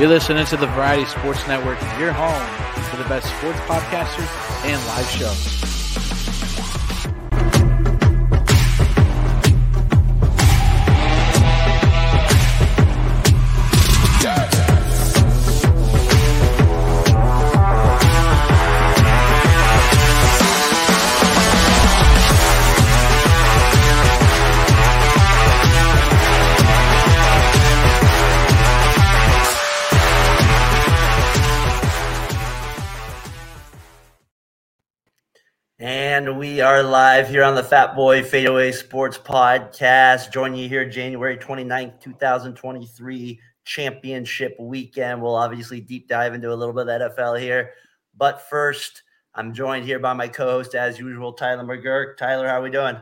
You're listening to the Variety Sports Network, your home for the best sports podcasters and live shows. Are live here on the Fat Boy Fadeaway Sports Podcast. Joining you here January 29th, 2023 championship weekend. We'll obviously deep dive into a little bit of NFL here. But first, I'm joined here by my co-host as usual, Tyler McGuirk. Tyler, how are we doing?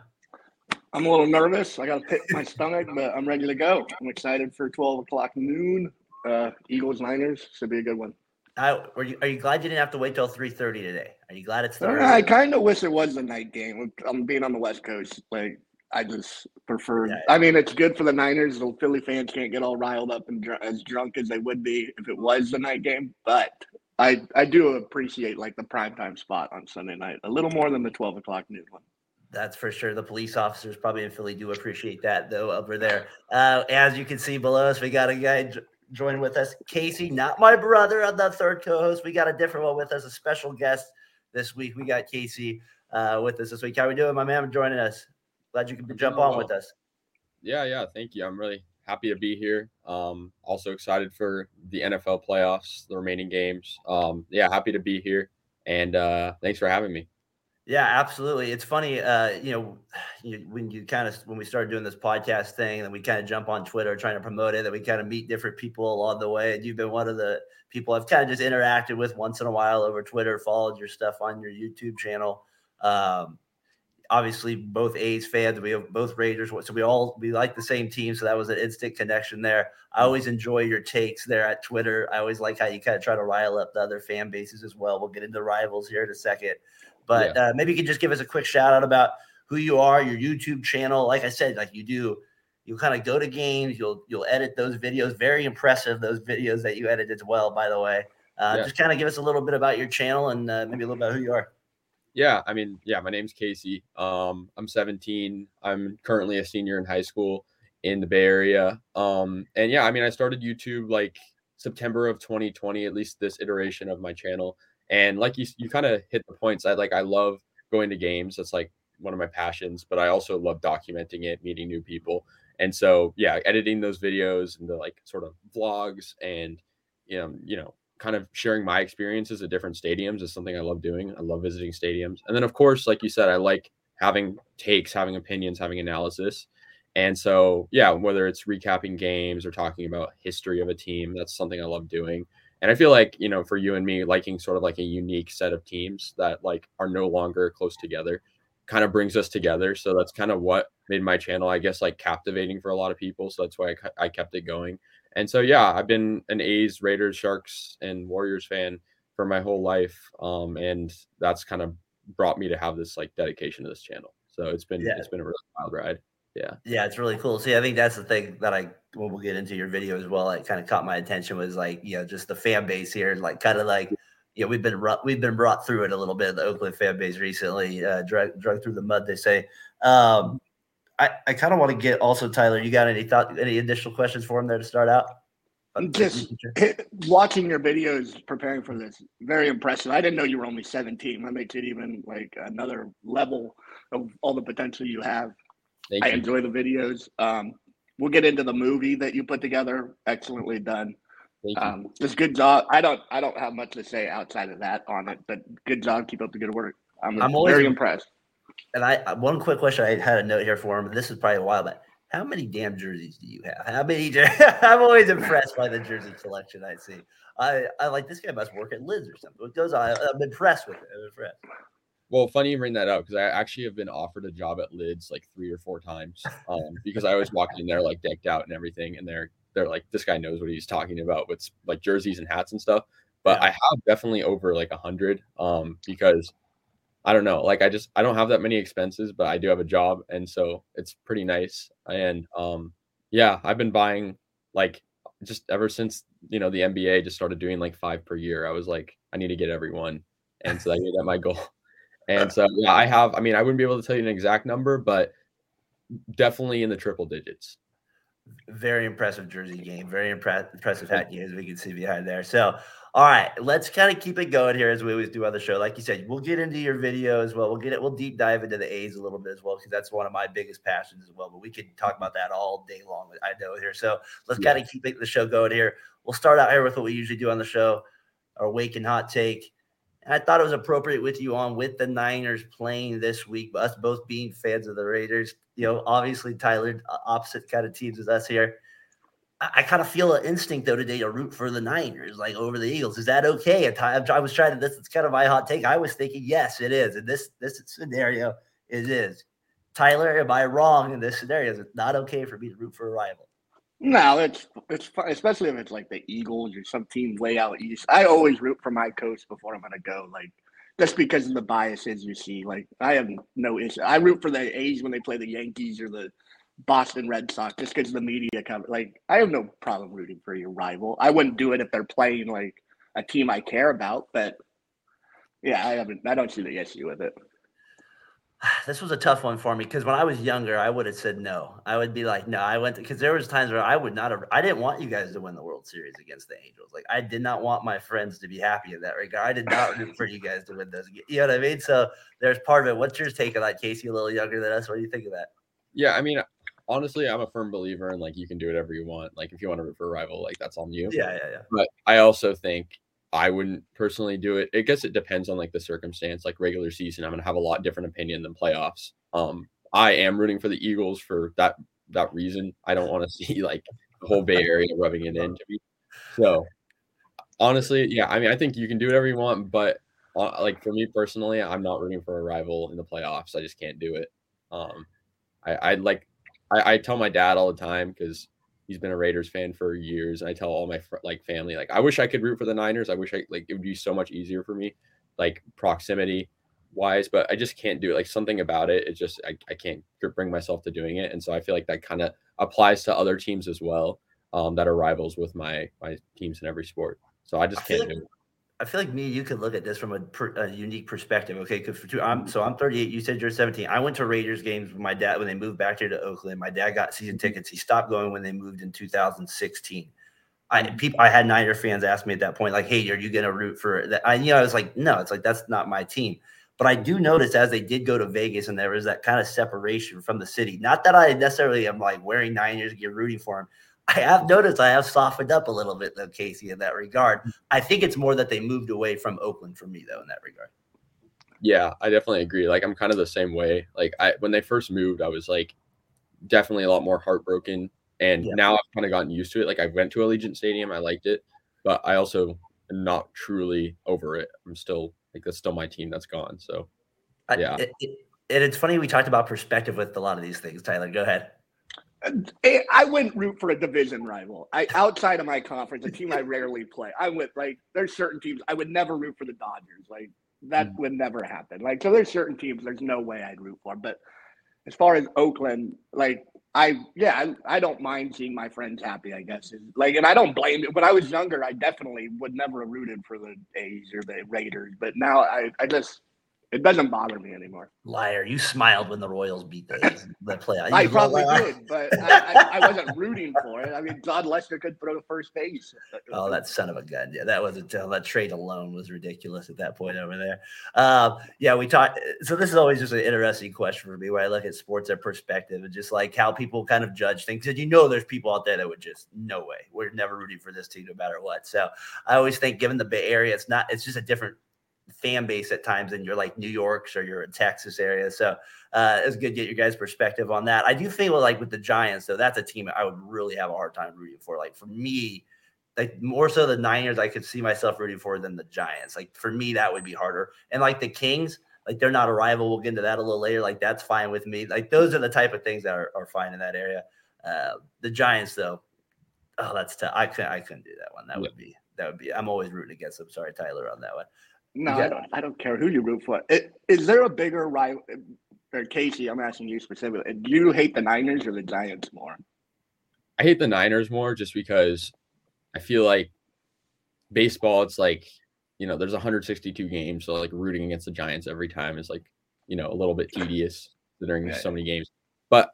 I'm a little nervous. I got to pick my stomach, but I'm ready to go. I'm excited for 12 o'clock noon. Uh, Eagles Niners should be a good one. I, are you are you glad you didn't have to wait till three thirty today? Are you glad it's Thursday? I kind of wish it was a night game. I'm being on the West Coast. Like I just prefer. Yeah. I mean, it's good for the Niners. The Philly fans can't get all riled up and dr- as drunk as they would be if it was the night game. But I I do appreciate like the primetime spot on Sunday night a little more than the twelve o'clock noon one. That's for sure. The police officers probably in Philly do appreciate that, though, over there. Uh, as you can see below us, we got a guy joining with us. Casey, not my brother, on the third co-host. We got a different one with us, a special guest this week. We got Casey uh, with us this week. How are we doing, my man? Joining us. Glad you could jump on with us. Yeah, yeah. Thank you. I'm really happy to be here. Um, also excited for the NFL playoffs, the remaining games. Um, yeah, happy to be here. And uh, thanks for having me. Yeah, absolutely. It's funny, uh, you know, you, when you kind of when we started doing this podcast thing, and we kind of jump on Twitter trying to promote it, that we kind of meet different people along the way. And you've been one of the people I've kind of just interacted with once in a while over Twitter, followed your stuff on your YouTube channel. Um, obviously, both A's fans, we have both Raiders, so we all we like the same team. So that was an instant connection there. I always enjoy your takes there at Twitter. I always like how you kind of try to rile up the other fan bases as well. We'll get into rivals here in a second. But yeah. uh, maybe you can just give us a quick shout out about who you are, your YouTube channel. Like I said, like you do, you kind of go to games. You'll you'll edit those videos. Very impressive those videos that you edit as well. By the way, uh, yeah. just kind of give us a little bit about your channel and uh, maybe a little bit about who you are. Yeah, I mean, yeah, my name's Casey. Um, I'm 17. I'm currently a senior in high school in the Bay Area. Um, and yeah, I mean, I started YouTube like September of 2020, at least this iteration of my channel. And like you, you kind of hit the points. I like I love going to games. That's like one of my passions. But I also love documenting it, meeting new people. And so yeah, editing those videos and the like sort of vlogs and you know, you know, kind of sharing my experiences at different stadiums is something I love doing. I love visiting stadiums. And then of course, like you said, I like having takes, having opinions, having analysis. And so, yeah, whether it's recapping games or talking about history of a team, that's something I love doing. And I feel like, you know, for you and me, liking sort of like a unique set of teams that like are no longer close together kind of brings us together. So that's kind of what made my channel, I guess, like captivating for a lot of people. So that's why I, I kept it going. And so, yeah, I've been an A's, Raiders, Sharks, and Warriors fan for my whole life. Um, and that's kind of brought me to have this like dedication to this channel. So it's been, yeah. it's been a really wild ride yeah. Yeah it's really cool. See i think that's the thing that i when we'll get into your video as well it kind of caught my attention was like you know just the fan base here like kind of like you know we've been we've been brought through it a little bit the oakland fan base recently uh drug, drug through the mud they say. Um i i kind of want to get also tyler you got any thought any additional questions for him there to start out? Just watching your videos preparing for this very impressive. I didn't know you were only 17 that makes it even like another level of all the potential you have Thank I you. enjoy the videos. Um, we'll get into the movie that you put together. Excellently done. Um, just good job. I don't I don't have much to say outside of that on it, but good job. Keep up the good work. I'm, I'm very impressed. And I uh, one quick question I had a note here for him. This is probably a while back. How many damn jerseys do you have? How many? I'm always impressed by the jersey collection I see. I, I like this guy must work at Lids or something. It goes on. I'm impressed with it. I'm impressed. Well, funny you bring that up because I actually have been offered a job at Lids like three or four times um, because I always walk in there like decked out and everything, and they're they're like, this guy knows what he's talking about with like jerseys and hats and stuff. But yeah. I have definitely over like a hundred um, because I don't know, like I just I don't have that many expenses, but I do have a job, and so it's pretty nice. And um, yeah, I've been buying like just ever since you know the NBA just started doing like five per year, I was like, I need to get everyone, and so I made that my goal. And so yeah, I have. I mean, I wouldn't be able to tell you an exact number, but definitely in the triple digits. Very impressive jersey game. Very impre- impressive hat game, as we can see behind there. So, all right, let's kind of keep it going here as we always do on the show. Like you said, we'll get into your video as well. We'll get it. We'll deep dive into the A's a little bit as well because that's one of my biggest passions as well. But we could talk about that all day long. I know here. So let's yeah. kind of keep it, the show going here. We'll start out here with what we usually do on the show, our wake and hot take. And I thought it was appropriate with you on with the Niners playing this week, us both being fans of the Raiders. You know, obviously Tyler uh, opposite kind of teams as us here. I, I kind of feel an instinct though today to root for the Niners, like over the Eagles. Is that okay? I, I was trying to. This is kind of my hot take. I was thinking, yes, it is. In this this scenario, it is. Tyler, am I wrong in this scenario? Is it not okay for me to root for a rival? No, it's it's fun, especially if it's like the Eagles or some team way out east. I always root for my coach before I'm gonna go, like just because of the biases you see. Like I have no issue. I root for the A's when they play the Yankees or the Boston Red Sox just because the media cover. Like I have no problem rooting for your rival. I wouldn't do it if they're playing like a team I care about, but yeah, I haven't. I don't see the issue with it. this was a tough one for me because when I was younger, I would have said no. I would be like, no, I went because there was times where I would not have. I didn't want you guys to win the World Series against the Angels. Like I did not want my friends to be happy in that regard. I did not root for you guys to win those. You know what I mean? So there's part of it. What's your take on that, Casey? A little younger than us. What do you think of that? Yeah, I mean, honestly, I'm a firm believer in like you can do whatever you want. Like if you want to root for a rival, like that's on you. Yeah, yeah, yeah. But I also think I wouldn't personally do it. I guess it depends on like the circumstance. Like regular season, I'm gonna have a lot different opinion than playoffs. Um, I am rooting for the Eagles for that that reason. I don't want to see like the whole Bay Area rubbing it into me. So honestly, yeah, I mean, I think you can do whatever you want, but uh, like for me personally, I'm not rooting for a rival in the playoffs. I just can't do it. Um, I, I like, I, I tell my dad all the time because he's been a Raiders fan for years. And I tell all my fr- like family, like, I wish I could root for the Niners. I wish I like it would be so much easier for me, like proximity wise, but I just can't do it. Like something about it, it just I, I can't bring myself to doing it. And so I feel like that kind of applies to other teams as well um, that are rivals with my my teams in every sport. So I just can't like, do it. I feel like me, you could look at this from a, per, a unique perspective. Okay, because I'm so I'm 38. You said you're 17. I went to Raiders games with my dad when they moved back here to Oakland. My dad got season mm-hmm. tickets. He stopped going when they moved in 2016. I people I had Niner fans ask me at that point, like, "Hey, are you going to root for that?" I you know I was like, "No, it's like that's not my team." But I do notice as they did go to Vegas and there was that kind of separation from the city. Not that I necessarily am like wearing Niners gear rooting for them. I have noticed I have softened up a little bit though, Casey, in that regard. I think it's more that they moved away from Oakland for me though, in that regard. Yeah, I definitely agree. Like I'm kind of the same way. Like I when they first moved, I was like definitely a lot more heartbroken. And yeah. now I've kind of gotten used to it. Like I went to Allegiant Stadium, I liked it, but I also am not truly over it. I'm still like that's still my team that's gone. So yeah. I, it, it, and it's funny we talked about perspective with a lot of these things. Tyler, go ahead. I wouldn't root for a division rival. I outside of my conference, a team I rarely play. I would like there's certain teams I would never root for the Dodgers. Like that mm would never happen. Like so there's certain teams there's no way I'd root for. But as far as Oakland, like I yeah, I, I don't mind seeing my friends happy, I guess. Like and I don't blame it. When I was younger, I definitely would never have rooted for the A's or the Raiders. But now I, I just it doesn't bother me anymore. Liar! You smiled when the Royals beat the, the playoff. I probably did, but I, I, I, wasn't rooting for it. I mean, Jon Lester could throw to first base. Oh, that son of a gun! Yeah, that was a that trade alone was ridiculous at that point over there. Um, yeah, we talked. So this is always just an interesting question for me, where I look at sports at perspective and just like how people kind of judge things. Because you know, there's people out there that would just no way, we're never rooting for this team no matter what. So I always think, given the Bay Area, it's not. It's just a different fan base at times than you're like New York's or you're in Texas area. So uh, it's good to get your guys' perspective on that. I do feel like with the Giants, though, that's a team I would really have a hard time rooting for. Like for me, like more so the Niners, I could see myself rooting for than the Giants. Like for me, that would be harder. And like the Kings, like they're not a rival. We'll get into that a little later. Like that's fine with me. Like those are the type of things that are, are fine in that area. Uh, the Giants, though, oh, that's tough. I couldn't, I couldn't do that one. That would be, that would be. I'm always rooting against them. Sorry, Tyler, on that one. No, yeah. I don't. I don't care who you root for. It, is there a bigger rival? Or Casey, I'm asking you specifically. Do you hate the Niners or the Giants more? I hate the Niners more just because I feel like baseball, it's like you know, there's 162 games, so like rooting against the Giants every time is like you know a little bit tedious considering there's so many games. But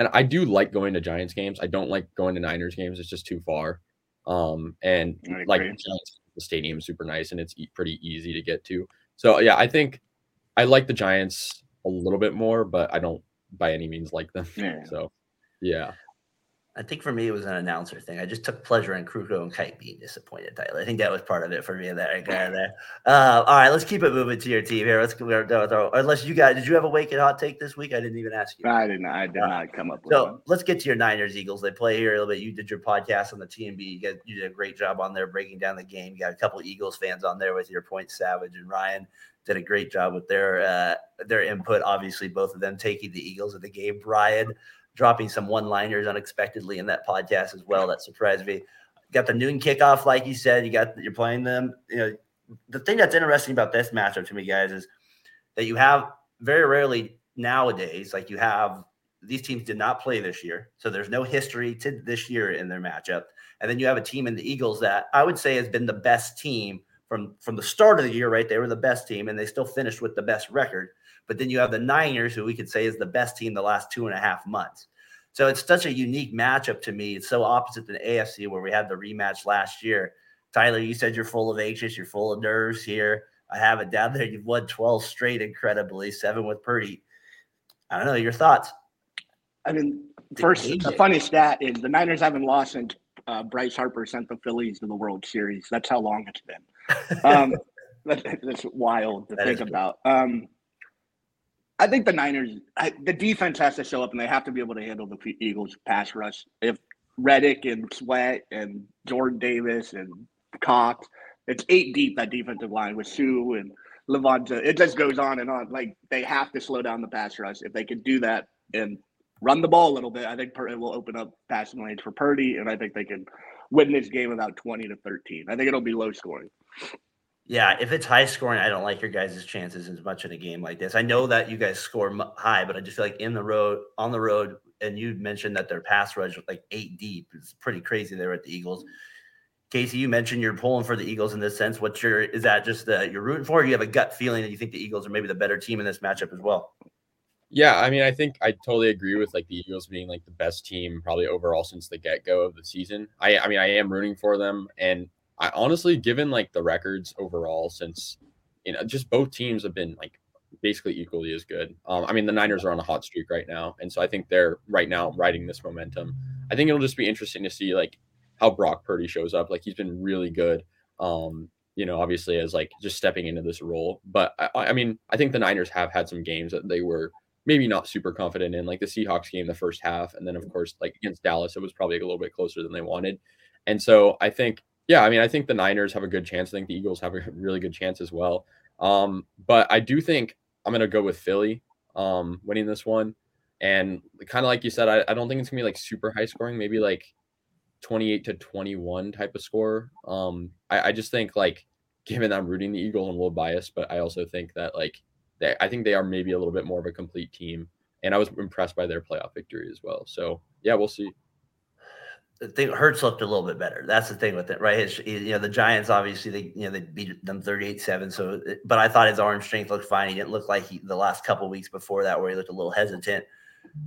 and I do like going to Giants games. I don't like going to Niners games. It's just too far. Um, and like Giants, the stadium super nice and it's e- pretty easy to get to. So yeah, I think I like the Giants a little bit more, but I don't by any means like them. Yeah. So yeah. I think for me it was an announcer thing. I just took pleasure in Krukow and Kite being disappointed. I think that was part of it for me. That guy there. Uh, all right, let's keep it moving to your team here. Let's go. Unless you guys, did you have a wake and hot take this week? I didn't even ask you. I didn't. I did uh, not come up. with So one. let's get to your Niners Eagles. They play here a little bit. You did your podcast on the TMB. You, guys, you did a great job on there breaking down the game. You got a couple Eagles fans on there with your point. Savage and Ryan did a great job with their uh, their input. Obviously, both of them taking the Eagles of the game. Brian dropping some one liners unexpectedly in that podcast as well. That surprised me. got the noon kickoff, like you said. You got you're playing them. You know, the thing that's interesting about this matchup to me, guys, is that you have very rarely nowadays, like you have these teams did not play this year, so there's no history to this year in their matchup. And then you have a team in the Eagles that I would say has been the best team from from the start of the year. Right, they were the best team, and they still finished with the best record. But then you have the Niners, who we could say is the best team the last two and a half months. So it's such a unique matchup to me. It's so opposite than AFC where we had the rematch last year. Tyler, you said you're full of anxious, you're full of nerves here. I have it down there. You've won 12 straight, incredibly, seven with Purdy. I don't know your thoughts. I mean, first, the funny stat is the Niners haven't lost since uh, Bryce Harper sent the Phillies to the World Series. That's how long it's been. Um, that's wild to that think about. Um, I think the Niners, I, the defense has to show up, and they have to be able to handle the Eagles' pass rush. If Reddick and Sweat and Jordan Davis and Cox, it's eight deep that defensive line with Suh and Lavonte. It just goes on and on. Like they have to slow down the pass rush. If they can do that and run the ball a little bit, I think it will open up passing lanes for Purdy, and I think they can win this game about twenty to thirteen. I think it'll be low scoring. Yeah, if it's high scoring, I don't like your guys' chances as much in a game like this. I know that you guys score high, but I just feel like in the road, on the road, and you mentioned that their pass rush was like eight deep. It's pretty crazy there at the Eagles. Casey, you mentioned you're pulling for the Eagles in this sense. What's your is that just that you're rooting for? you have a gut feeling that you think the Eagles are maybe the better team in this matchup as well? Yeah, I mean, I think I totally agree with like the Eagles being like the best team probably overall since the get go of the season. I, I mean, I am rooting for them, and I honestly, given like the records overall, since you know, just both teams have been like basically equally as good. Um, I mean, the Niners are on a hot streak right now, and so I think they're right now riding this momentum. I think it'll just be interesting to see like how Brock Purdy shows up. Like he's been really good. Um, you know, obviously as like just stepping into this role. But I, I mean, I think the Niners have had some games that they were maybe not super confident in, like the Seahawks game the first half, and then of course like against Dallas, it was probably a little bit closer than they wanted. And so I think yeah, I mean, I think the Niners have a good chance. I think the Eagles have a really good chance as well. Um, but I do think I'm going to go with Philly um, winning this one. And kind of like you said, I, I don't think it's going to be like super high scoring, maybe like 28 to 21 type of score. Um, I, I just think like, given I'm rooting the Eagles, I'm a little biased, but I also think that like, they, I think they are maybe a little bit more of a complete team. And I was impressed by their playoff victory as well. So yeah, we'll see the thing Hurts looked a little bit better. That's the thing with it, right? It's, you know, the Giants obviously they you know they beat them 38-7. So but I thought his arm strength looked fine. He didn't look like he the last couple weeks before that where he looked a little hesitant.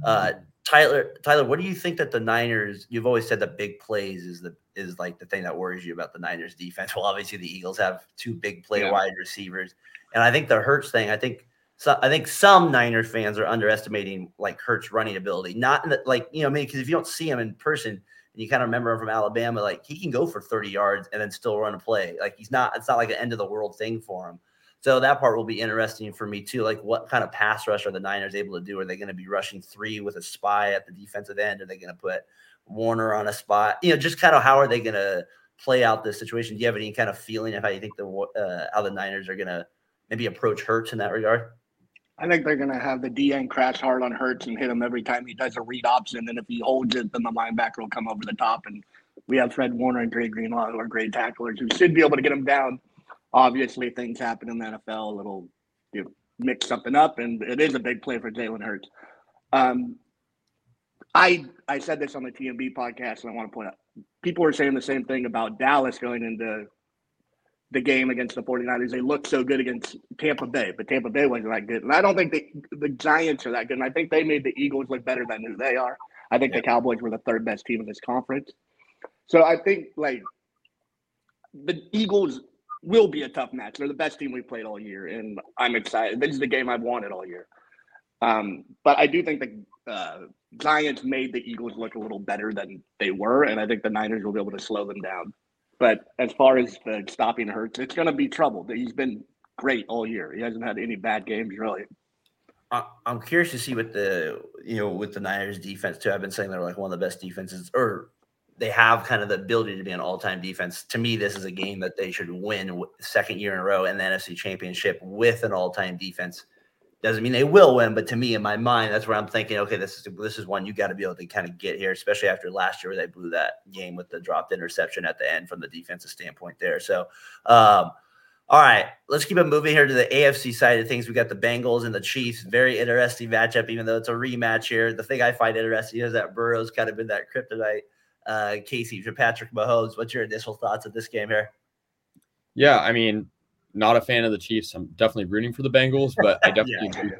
Uh Tyler, Tyler, what do you think that the Niners? You've always said that big plays is the is like the thing that worries you about the Niners defense. Well, obviously the Eagles have two big play yeah. wide receivers, and I think the Hurts thing. I think so. I think some Niners fans are underestimating like Hurts running ability. Not the, like you know, I mean, because if you don't see him in person, and you kind of remember him from Alabama, like he can go for 30 yards and then still run a play. Like he's not, it's not like an end of the world thing for him. So that part will be interesting for me too. Like what kind of pass rush are the Niners able to do? Are they going to be rushing three with a spy at the defensive end? Are they going to put Warner on a spot? You know, just kind of how are they going to play out this situation? Do you have any kind of feeling of how you think the uh, how the Niners are going to maybe approach Hurts in that regard? I think they're going to have the DN crash hard on Hurts and hit him every time he does a read option. And if he holds it, then the linebacker will come over the top. And we have Fred Warner and Dre Greenlaw, who are great tacklers, who should be able to get him down. Obviously, things happen in the NFL. It'll you know, mix something up, and it is a big play for Jalen Hurts. Um, I I said this on the TMB podcast, and I want to point out people were saying the same thing about Dallas going into the game against the 49ers. They looked so good against Tampa Bay, but Tampa Bay wasn't that good. And I don't think the, the Giants are that good. And I think they made the Eagles look better than who they are. I think yeah. the Cowboys were the third best team in this conference. So I think like the Eagles will be a tough match. They're the best team we've played all year, and I'm excited. This is the game I've wanted all year. Um, but I do think the uh, Giants made the Eagles look a little better than they were, and I think the Niners will be able to slow them down. But as far as the stopping Hurts, it's going to be trouble. He's been great all year. He hasn't had any bad games really. I'm curious to see what the you know with the Niners defense too. I've been saying they're like one of the best defenses, or they have kind of the ability to be an all-time defense. To me, this is a game that they should win second year in a row in the NFC Championship with an all-time defense. Doesn't mean they will win, but to me, in my mind, that's where I'm thinking. Okay, this is this is one you got to be able to kind of get here, especially after last year where they blew that game with the dropped interception at the end from the defensive standpoint there. So, um, all right, let's keep it moving here to the AFC side of things. We got the Bengals and the Chiefs. Very interesting matchup, even though it's a rematch here. The thing I find interesting is that Burrow's kind of been that kryptonite. Uh, Casey, Patrick Mahomes, what's your initial thoughts of this game here? Yeah, I mean, not a fan of the Chiefs. I'm definitely rooting for the Bengals, but I definitely yeah. do.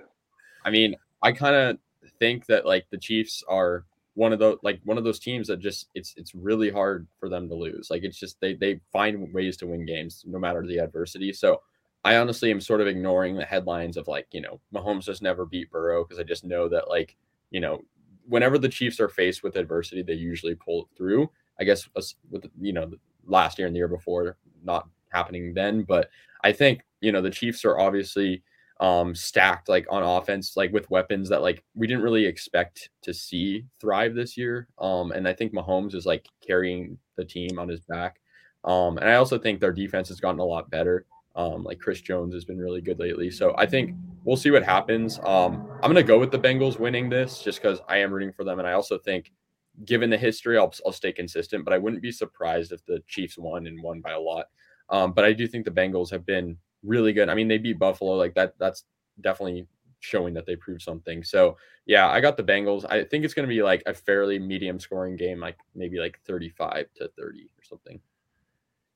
I mean, I kind of think that like the Chiefs are one of those like one of those teams that just it's it's really hard for them to lose. Like it's just they they find ways to win games no matter the adversity. So I honestly am sort of ignoring the headlines of like, you know, Mahomes just never beat Burrow because I just know that like, you know, whenever the Chiefs are faced with adversity, they usually pull through. I guess with you know last year and the year before not happening then, but I think you know the Chiefs are obviously um, stacked like on offense, like with weapons that like we didn't really expect to see thrive this year. Um, and I think Mahomes is like carrying the team on his back. Um, and I also think their defense has gotten a lot better. Um, like Chris Jones has been really good lately. So I think we'll see what happens. Um, I'm going to go with the Bengals winning this just because I am rooting for them. And I also think, given the history, I'll, I'll stay consistent, but I wouldn't be surprised if the Chiefs won and won by a lot. Um, but I do think the Bengals have been really good. I mean, they beat Buffalo like that. That's definitely showing that they proved something. So yeah, I got the Bengals. I think it's going to be like a fairly medium scoring game, like maybe like 35 to 30 or something.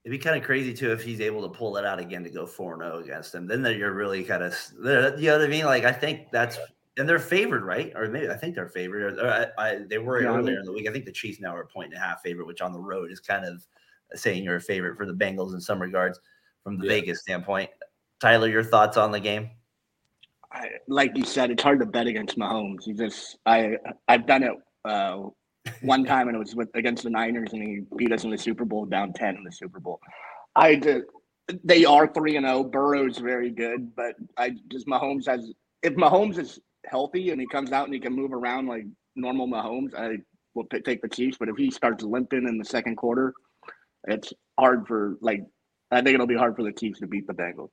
It'd be kind of crazy too if he's able to pull it out again to go 4 0 against them. Then you're really kind of, you know what I mean? Like, I think that's, and they're favored, right? Or maybe I think they're favored. Or I, I, they were yeah, earlier in the week. I think the Chiefs now are a point and a half favorite, which on the road is kind of saying you're a favorite for the Bengals in some regards from the yeah. Vegas standpoint. Tyler, your thoughts on the game? I, like you said, it's hard to bet against Mahomes. He just I I've done it uh, one time and it was with against the Niners and he beat us in the Super Bowl down ten in the Super Bowl. I did, they are three and zero. Oh. Burrow's very good, but I just Mahomes has if Mahomes is healthy and he comes out and he can move around like normal Mahomes, I will p- take the Chiefs. But if he starts limping in the second quarter, it's hard for like I think it'll be hard for the Chiefs to beat the Bengals.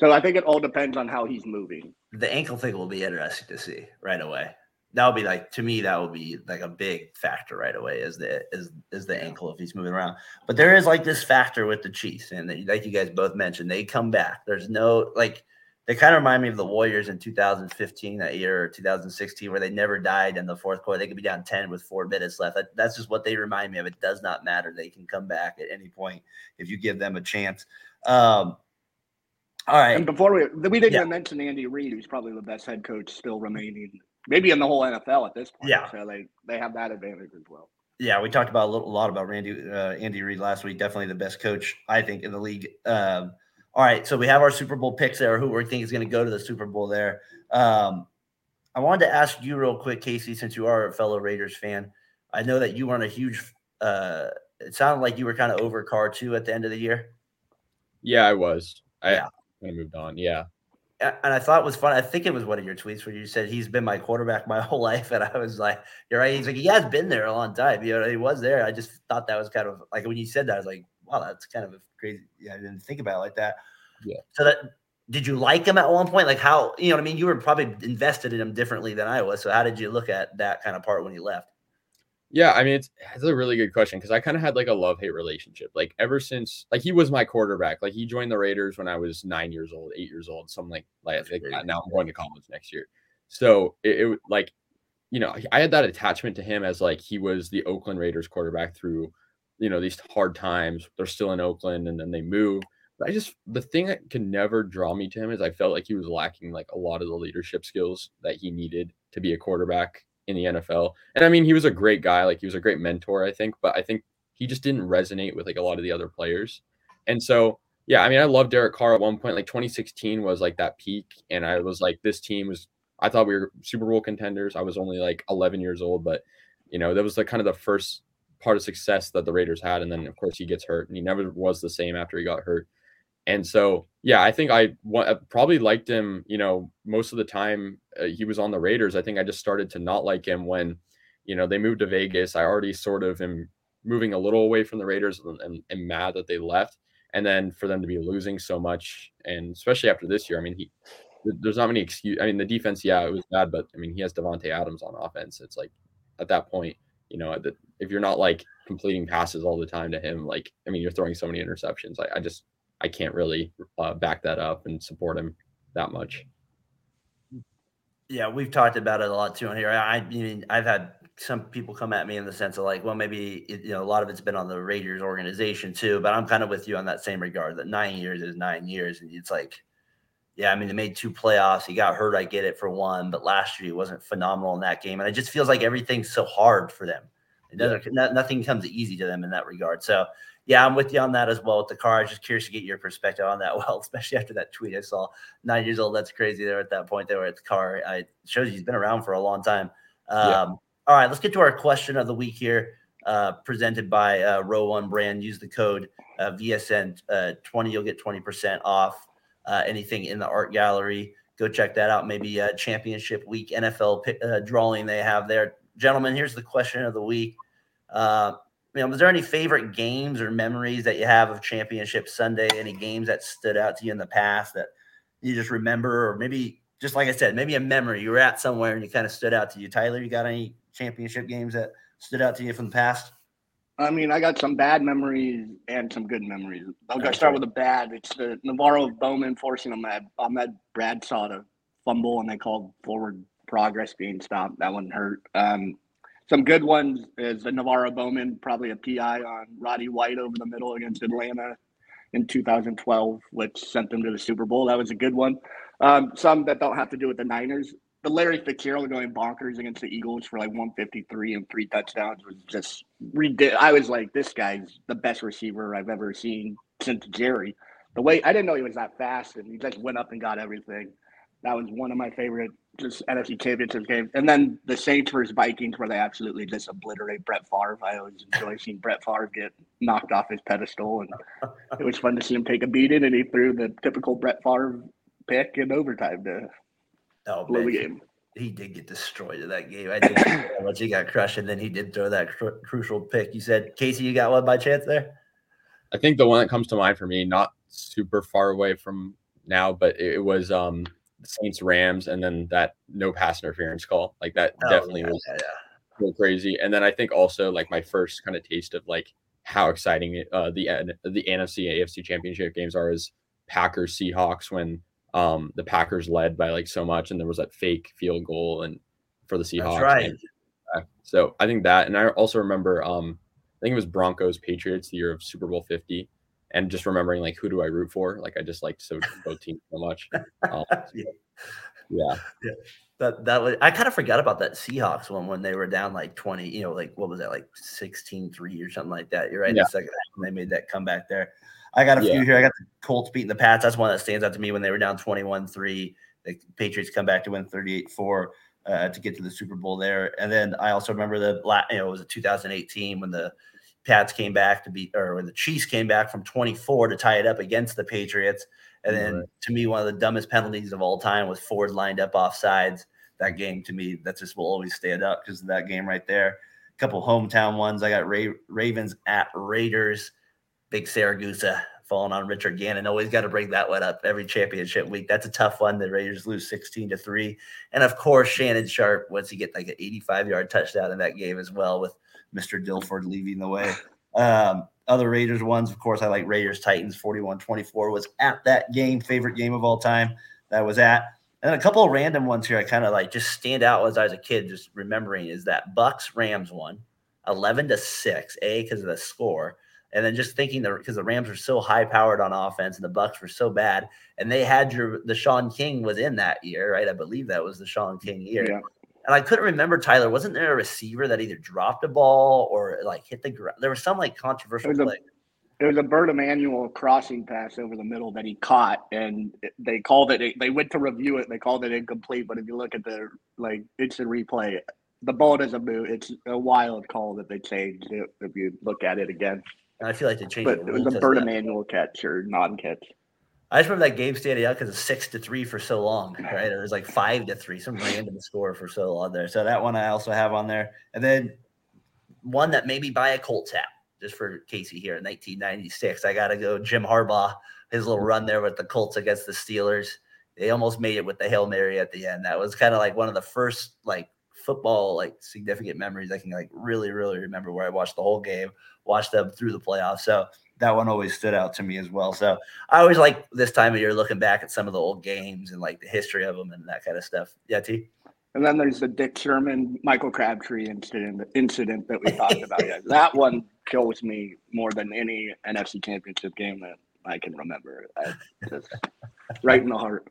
So I think it all depends on how he's moving. The ankle thing will be interesting to see right away. That would be like to me, that would be like a big factor right away is the is is the ankle if he's moving around. But there is like this factor with the Chiefs, and they, like you guys both mentioned, they come back. There's no like they kind of remind me of the Warriors in 2015 that year or 2016 where they never died in the fourth quarter. They could be down 10 with four minutes left. That, that's just what they remind me of. It does not matter. They can come back at any point if you give them a chance. Um, all right. And before we we didn't yeah. mention Andy Reid, who's probably the best head coach still remaining, maybe in the whole NFL at this point. Yeah. So they they have that advantage as well. Yeah, we talked about a, little, a lot about Randy uh, Andy Reid last week. Definitely the best coach I think in the league. Um, all right, so we have our Super Bowl picks there. Who we think is going to go to the Super Bowl there? Um, I wanted to ask you real quick, Casey, since you are a fellow Raiders fan. I know that you weren't a huge. Uh, it sounded like you were kind of over Carr too at the end of the year. Yeah, I was. I, yeah kind of moved on. Yeah. And I thought it was fun. I think it was one of your tweets where you said he's been my quarterback my whole life, and I was like, "You're right." He's like, "He has been there a long time." You know, he was there. I just thought that was kind of like when you said that, I was like, "Wow, that's kind of crazy." Yeah, I didn't think about it like that. Yeah. So that did you like him at one point? Like how you know what I mean? You were probably invested in him differently than I was. So how did you look at that kind of part when he left? Yeah, I mean, it's, it's a really good question because I kind of had like a love hate relationship. Like ever since, like he was my quarterback. Like he joined the Raiders when I was nine years old, eight years old, something like like, like that. Now I'm going to college next year, so it, it like, you know, I had that attachment to him as like he was the Oakland Raiders quarterback through, you know, these hard times. They're still in Oakland, and then they move. But I just the thing that could never draw me to him is I felt like he was lacking like a lot of the leadership skills that he needed to be a quarterback in the NFL. And I mean, he was a great guy, like he was a great mentor, I think, but I think he just didn't resonate with like a lot of the other players. And so, yeah, I mean, I loved Derek Carr at one point. Like 2016 was like that peak, and I was like, this team was. I thought we were Super Bowl contenders. I was only like 11 years old, but you know, that was the kind of the first part of success that the Raiders had. And then, of course, he gets hurt, and he never was the same after he got hurt. And so, yeah, I think I probably liked him. You know, most of the time uh, he was on the Raiders. I think I just started to not like him when, you know, they moved to Vegas. I already sort of am moving a little away from the Raiders and, and, and mad that they left. And then for them to be losing so much, and especially after this year, I mean, he there's not many excuse. I mean, the defense, yeah, it was bad, but I mean, he has Davante Adams on offense. It's like at that point, you know, if you're not like completing passes all the time to him, like I mean, you're throwing so many interceptions. I, I just I can't really uh, back that up and support him that much. Yeah, we've talked about it a lot too on here. I, I mean, I've had some people come at me in the sense of like, well, maybe it, you know a lot of it's been on the Raiders organization too. But I'm kind of with you on that same regard. That nine years is nine years, and it's like, yeah, I mean, they made two playoffs. He got hurt. I get it for one, but last year he wasn't phenomenal in that game, and it just feels like everything's so hard for them. It doesn't. Yeah. nothing comes easy to them in that regard. So yeah, I'm with you on that as well with the Carr. I was just curious to get your perspective on that. Well, especially after that tweet I saw, nine years old. That's crazy. There at that point, they were at the car. It shows he's been around for a long time. Um, yeah. All right, let's get to our question of the week here, uh, presented by uh, Row One Brand. Use the code uh, VSN uh, twenty. You'll get twenty percent off uh, anything in the art gallery. Go check that out. Maybe a championship week NFL uh, drawing they have there, gentlemen. Here's the question of the week. Uh, you know, was there any favorite games or memories that you have of Championship Sunday? Any games that stood out to you in the past that you just remember, or maybe just like I said, maybe a memory you were at somewhere and you kind of stood out to you. Tyler, you got any championship games that stood out to you from the past? I mean, I got some bad memories and some good memories. I'll okay. start with the bad. It's the NaVorro Bowman forcing on that Ahmad Bradshaw to fumble and they called forward progress being stopped. That one hurt. Um, some good ones is NaVorro Bowman, probably a PI on Roddy White over the middle against Atlanta in 2012, which sent them to the Super Bowl. That was a good one. Um, some that don't have to do with the Niners. The Larry Fitzgerald going bonkers against the Eagles for like 153 and three touchdowns was just ridiculous. I was like, this guy's the best receiver I've ever seen since Jerry. The way I didn't know he was that fast, and he just went up and got everything. That was one of my favorite just NFC Championship game, And then the Saints versus Vikings, where they absolutely just obliterate Brett Favre. I always enjoy seeing Brett Favre get knocked off his pedestal, and it was fun to see him take a beating. And he threw the typical Brett Favre pick in overtime to oh, blow the game. He did get destroyed in that game. I think once he got crushed, and then he did throw that cr- crucial pick. You said, Casey, you got one by chance there? I think the one that comes to mind for me, not super far away from now, but it was um Saints Rams and then that no pass interference call. Like that oh, definitely yeah, was yeah. crazy. And then I think also like my first kind of taste of like how exciting uh, the the NFC AFC championship games are is Packers Seahawks when um the Packers led by like so much and there was that fake field goal and for the Seahawks. That's right. And, so I think that and I also remember um I think it was Broncos Patriots the year of Super Bowl 50 and just remembering like who do I root for? Like I just liked so both teams so much. Um, yeah. yeah. yeah. That that was I kind of forgot about that Seahawks one when they were down like 20, you know, like what was that, like 16-3 or something like that. You're right. Yeah. The second when they made that comeback there. I got a yeah. few here. I got the Colts beating the Pats. That's one that stands out to me when they were down 21-3. The Patriots come back to win 38-4 uh, to get to the Super Bowl there. And then I also remember the you know, it was a 2018 when the Pats came back to beat, or when the Chiefs came back from 24 to tie it up against the Patriots. And then right. to me, one of the dumbest penalties of all time was Ford lined up off sides. That game to me, that just will always stand up because of that game right there. A couple hometown ones. I got Ra- Ravens at Raiders. Big Siragusa uh, falling on Richard Gannon. Always got to bring that one up every championship week. That's a tough one. The Raiders lose 16 to 3. And of course, Shannon Sharpe, once he get like an 85 yard touchdown in that game as well with Mr. Dilfer leaving the way. Um, other Raiders ones, of course, I like Raiders Titans 41 24 was at that game, favorite game of all time that was at. And a couple of random ones here I kind of like just stand out as I was a kid, just remembering is that Bucks Rams one, 11 to 6, A, because of the score. And then just thinking that because the Rams were so high powered on offense and the Bucks were so bad, and they had your the Shaun King was in that year, right? I believe that was the Shaun King year. Yeah. And I couldn't remember Tyler. Wasn't there a receiver that either dropped a ball or like hit the ground? There was some like controversial play. A, there was a Bert Emanuel crossing pass over the middle that he caught, and they called it. They went to review it. And they called it incomplete. But if you look at the like instant replay, the ball doesn't move. It's a wild call that they changed if you look at it again. I feel like they changed but it. It was a Bert Emanuel catch or non-catch. I just remember that game standing out because it's six to three for so long, right? It was like five to three, some random score for so long there. So that one I also have on there, and then one that maybe by a Colts hat just for Casey here in 1996. I got to go Jim Harbaugh, his little run there with the Colts against the Steelers. They almost made it with the Hail Mary at the end. That was kind of like one of the first like football like significant memories I can like really really remember where I watched the whole game, watched them through the playoffs. So that one always stood out to me as well. So I always like this time of year looking back at some of the old games and like the history of them and that kind of stuff. Yeah, T. And then there's the Dick Sherman, Michael Crabtree incident incident that we talked about. Yeah, that one kills me more than any NFC Championship game that I can remember. Just right in the heart.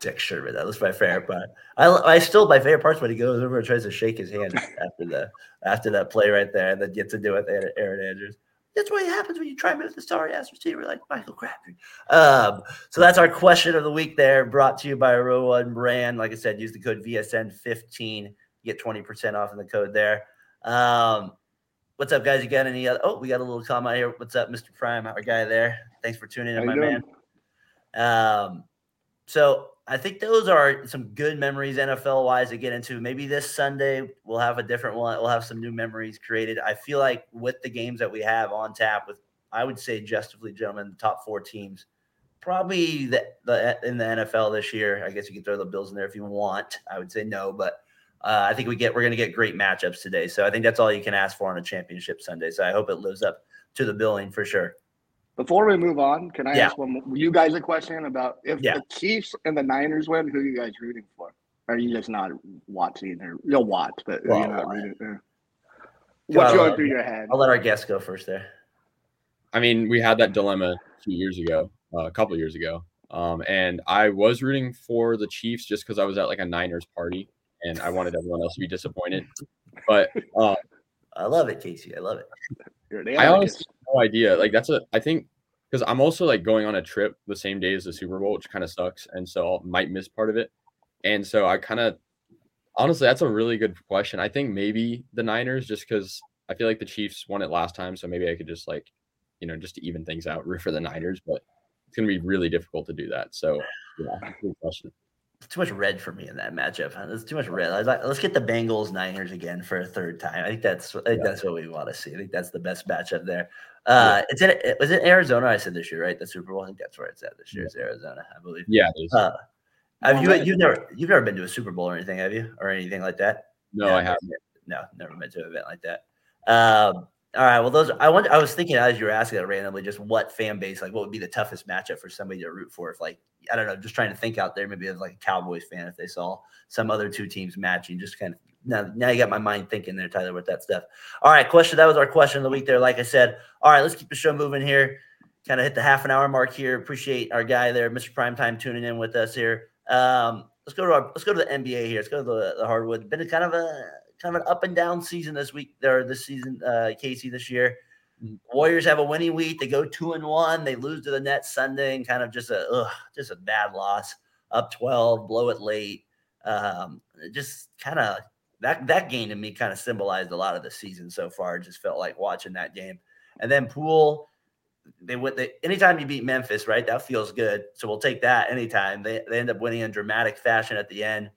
Dick Sherman, that was my favorite part. I, I still my favorite part's when he goes over and tries to shake his hand after the after that play right there, and then gets to do it with Erin Andrews. That's what it happens when you try to with the sorry ass receiver like Michael Crabtree. Um, so that's our question of the week there, brought to you by Row One Brand. Like I said, use the code VSN15, get 20% off in the code there. Um, what's up, guys? You got any other? Oh, we got a little comment here. What's up, Mr. Prime, our guy there? Thanks for tuning in, my man. Um, so I think those are some good memories NFL wise to get into. Maybe this Sunday we'll have a different one. We'll have some new memories created. I feel like with the games that we have on tap, with I would say justifully, gentlemen, the top four teams, probably the, the in the NFL this year. I guess you could throw the Bills in there if you want. I would say no, but uh, I think we get we're going to get great matchups today. So I think that's all you can ask for on a championship Sunday. So I hope it lives up to the billing for sure. Before we move on, can I yeah. ask one you guys a question about if yeah. the Chiefs and the Niners win, who are you guys rooting for? Or are you just not watching or you'll watch, but well, you're not rooting for? What's going through your head? I'll let our guests go first there. I mean, we had that dilemma a few years ago, uh, a couple years ago. Um, and I was rooting for the Chiefs just because I was at like a Niners party and I wanted everyone else to be disappointed. But uh, I love it, Casey. I love it. I honestly no idea. Like that's a I think because I'm also like going on a trip the same day as the Super Bowl, which kind of sucks, and so I might miss part of it. And so I kind of honestly, that's a really good question. I think maybe the Niners, just because I feel like the Chiefs won it last time, so maybe I could just like, you know, just to even things out, root for the Niners. But it's gonna be really difficult to do that. So yeah, good question too much red for me in that matchup. There's too much red. Like, let's get the Bengals Niners again for a third time. I think that's I think yeah. that's what we want to see. I think that's the best matchup there. Uh, yeah. It's in it was it Arizona. I said this year, right? The Super Bowl. I think that's where it's at this year. It's Arizona, I believe. Yeah. Uh, have you you've never you've never been to a Super Bowl or anything, have you, or anything like that? No, yeah, I haven't. No, never been to an event like that. Um, all right. Well, those I want. I was thinking as you were asking it randomly, just what fan base, like, what would be the toughest matchup for somebody to root for? If, like, I don't know, just trying to think out there, maybe as like a Cowboys fan, if they saw some other two teams matching, just kind of now. Now you got my mind thinking there, Tyler, with that stuff. All right, question. That was our question of the week. There, like I said. All right, let's keep the show moving here. Kind of hit the half an hour mark here. Appreciate our guy there, Mr. Primetime, tuning in with us here. Um, let's go to our let's go to the NBA here. Let's go to the, the hardwood. Been a kind of a kind of an up and down season this week there this season, uh, Casey this year. Warriors have a winning week. They go two and one. They lose to the Nets Sunday, and kind of just a ugh, just a bad loss. Up twelve, blow it late. Um, just kind of that that game to me kind of symbolized a lot of the season so far. It just felt like watching that game. And then Poole, they went. They, anytime you beat Memphis, right? That feels good. So we'll take that anytime. They they end up winning in dramatic fashion at the end,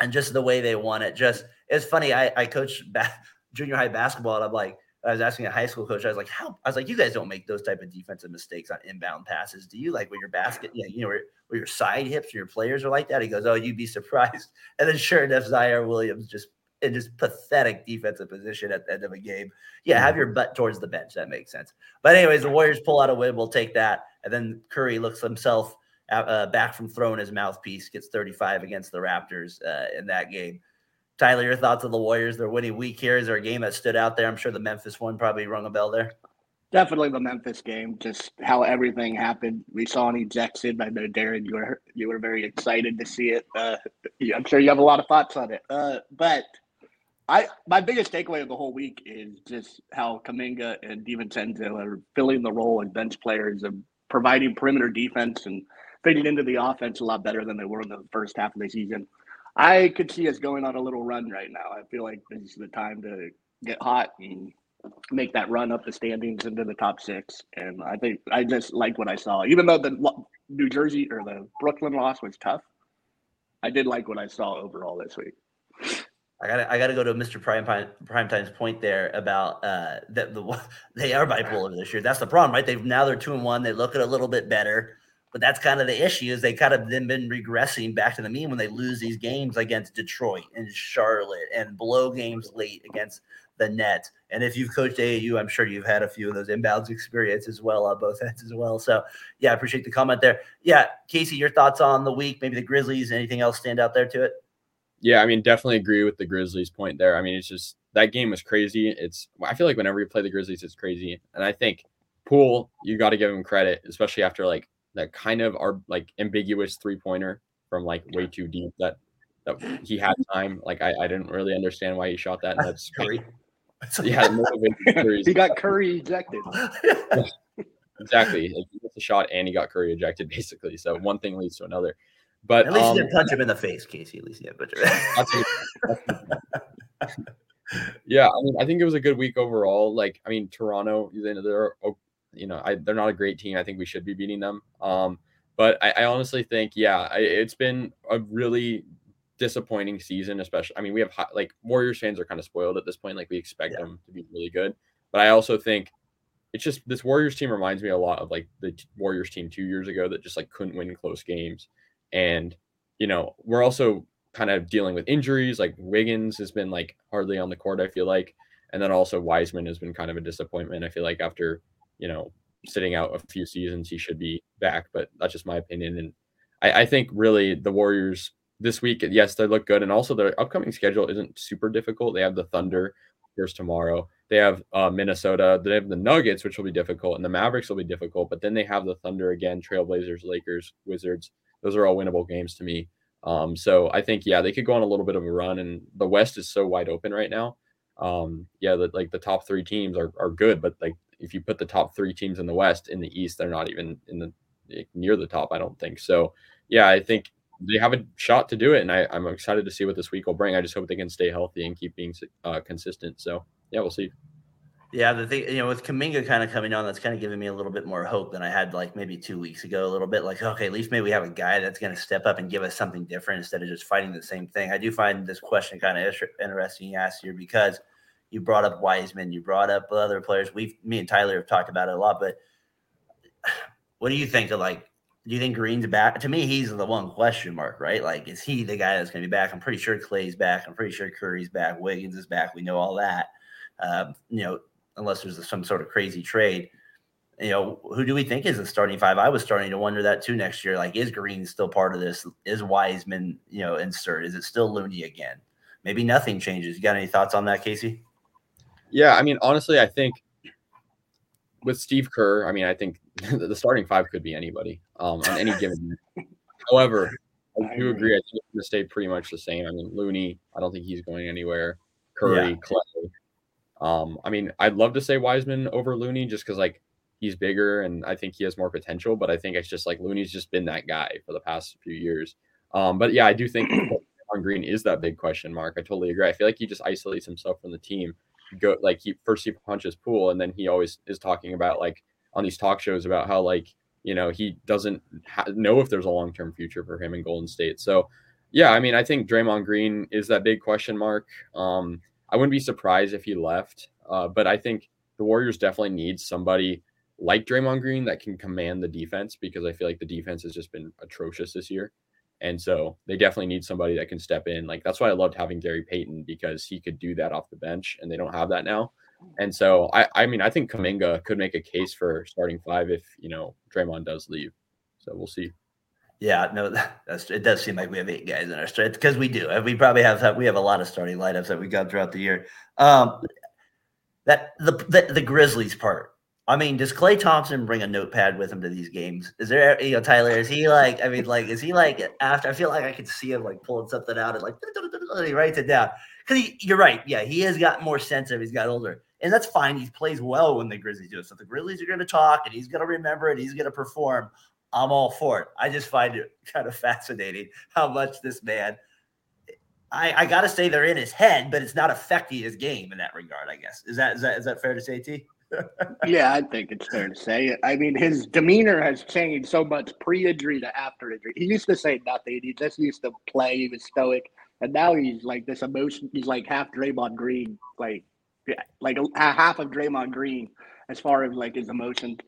and just the way they won it. Just it's funny. I I coached back junior high basketball, and I'm like I was asking a high school coach, I was like, how? I was like, you guys don't make those type of defensive mistakes on inbound passes, do you? Like where your basket, you know, you know where, where your side hips, your players are like that. He goes, oh, you'd be surprised. And then sure enough, Ziaire Williams just in just pathetic defensive position at the end of a game. Yeah, have your butt towards the bench. That makes sense. But anyways, the Warriors pull out a win. We'll take that. And then Curry looks himself uh, back from throwing his mouthpiece, gets 35 against the Raptors uh, in that game. Tyler, your thoughts of the Warriors? They're winning week here. Is there a game that stood out there? I'm sure the Memphis one probably rung a bell there. Definitely the Memphis game, just how everything happened. We saw an ejection. I know Darren, you were you were very excited to see it. Uh, I'm sure you have a lot of thoughts on it. Uh, but I my biggest takeaway of the whole week is just how Kuminga and DiVincenzo are filling the role as bench players of providing perimeter defense and fitting into the offense a lot better than they were in the first half of the season. I could see us going on a little run right now. I feel like this is the time to get hot and make that run up the standings into the top six. And I think I just like what I saw, even though the New Jersey or the Brooklyn loss was tough. I did like what I saw overall this week. I gotta, I got to go to Mr. Prime Primetime's point there about uh, that the they are bipolar this year. That's the problem, right? They've now they're two and one. They look at a little bit better, but that's kind of the issue. Is they kind of then been regressing back to the mean when they lose these games against Detroit and Charlotte and blow games late against the net. And if you've coached AAU, I'm sure you've had a few of those inbounds experience as well on both ends as well. So yeah, I appreciate the comment there. Yeah, Casey, your thoughts on the week? Maybe the Grizzlies. Anything else stand out there to it? Yeah, I mean, definitely agree with the Grizzlies point there. I mean, it's just that game was crazy. It's I feel like whenever you play the Grizzlies, it's crazy. And I think Poole, you got to give him credit, especially after like that kind of our like ambiguous three pointer from like way too deep that that he had time. Like I, I didn't really understand why he shot that. That's Curry. yeah, he got Curry ejected. yeah, exactly. Like, he gets a shot and he got Curry ejected, basically. So one thing leads to another. But at least um, you didn't punch him in the face, Casey. At least you didn't punch him. yeah, I mean, I think it was a good week overall. Like, I mean, Toronto, they're you know, I, they're not a great team. I think we should be beating them. Um, but I, I honestly think, yeah, I, it's been a really disappointing season, especially. I mean, we have high, like Warriors fans are kind of spoiled at this point. Like we expect yeah. them to be really good, but I also think it's just this Warriors team reminds me a lot of like the Warriors team two years ago that just like couldn't win close games. And, you know, we're also kind of dealing with injuries. Like Wiggins has been like hardly on the court, I feel like. And then also Wiseman has been kind of a disappointment. I feel like after, you know, sitting out a few seasons, he should be back, but that's just my opinion. And I, I think really the Warriors this week, yes, they look good. And also their upcoming schedule isn't super difficult. They have the Thunder here's tomorrow. They have uh, Minnesota. They have the Nuggets, which will be difficult, and the Mavericks will be difficult. But then they have the Thunder again, Trailblazers, Lakers, Wizards those are all winnable games to me. Um, so I think yeah, they could go on a little bit of a run, and the West is so wide open right now. Um, yeah, the, like the top three teams are are good, but like if you put the top three teams in the West in the East, they're not even in the near the top. I don't think so. Yeah, I think they have a shot to do it, and I, I'm excited to see what this week will bring. I just hope they can stay healthy and keep being uh, consistent. So yeah, we'll see. Yeah, the thing, you know, with Kuminga kind of coming on, that's kind of giving me a little bit more hope than I had like maybe two weeks ago. A little bit like, okay, at least maybe we have a guy that's going to step up and give us something different instead of just fighting the same thing. I do find this question kind of interesting you asked here because you brought up Wiseman, you brought up other players. We've, me and Tyler have talked about it a lot, but what do you think of like, do you think Green's back? To me, he's the one question mark, right? Like, is he the guy that's going to be back? I'm pretty sure Klay's back. I'm pretty sure Curry's back. Wiggins is back. We know all that. Um, you know, unless there's some sort of crazy trade. You know, who do we think is the starting five? I was starting to wonder that too next year. Like, is Green still part of this? Is Wiseman, you know, insert? Is it still Looney again? Maybe nothing changes. You got any thoughts on that, Casey? Yeah, I mean, honestly, I think with Steve Kerr, I mean, I think the starting five could be anybody um, on any given. However, I do agree. I think it's going to stay pretty much the same. I mean, Looney, I don't think he's going anywhere. Curry, yeah. Klay, um, I mean, I'd love to say Wiseman over Looney just because like he's bigger and I think he has more potential, but I think it's just like Looney's just been that guy for the past few years. Um, but yeah, I do think on Green is that big question mark. I totally agree. I feel like he just isolates himself from the team. Go like he first he punches Poole and then he always is talking about like on these talk shows about how like you know he doesn't ha- know if there's a long term future for him in Golden State. So yeah, I mean, I think Draymond Green is that big question mark. Um, I wouldn't be surprised if he left. Uh, but I think the Warriors definitely need somebody like Draymond Green that can command the defense because I feel like the defense has just been atrocious this year. And so they definitely need somebody that can step in. Like that's why I loved having Gary Payton because he could do that off the bench and they don't have that now. And so I, I mean I think Kuminga could make a case for starting five if you know Draymond does leave. So we'll see. Yeah, no, that's it. Does seem like we have eight guys in our strength because we do. And we probably have we have a lot of starting lineups that we got throughout the year. Um, that the, the the Grizzlies part. I mean, does Klay Thompson bring a notepad with him to these games? Is there, you know, Tyler? Is he like? I mean, like, is he like after? I feel like I could see him like pulling something out and like he writes it down. Because you're right, yeah, he has got more sense of He's got older, and that's fine. He plays well when the Grizzlies do it. So the Grizzlies are going to talk, and he's going to remember it. He's going to perform. I'm all for it. I just find it kind of fascinating how much this man. I, I got to say they're in his head, but it's not affecting his game in that regard. I guess is that is that is that fair to say, T? Yeah, I think it's fair to say. It. I mean, his demeanor has changed so much pre-injury to after injury. He used to say nothing. He just used to play. He was stoic, and now he's like this emotion. He's like half Draymond Green, like like a, half of Draymond Green as far as like his emotions.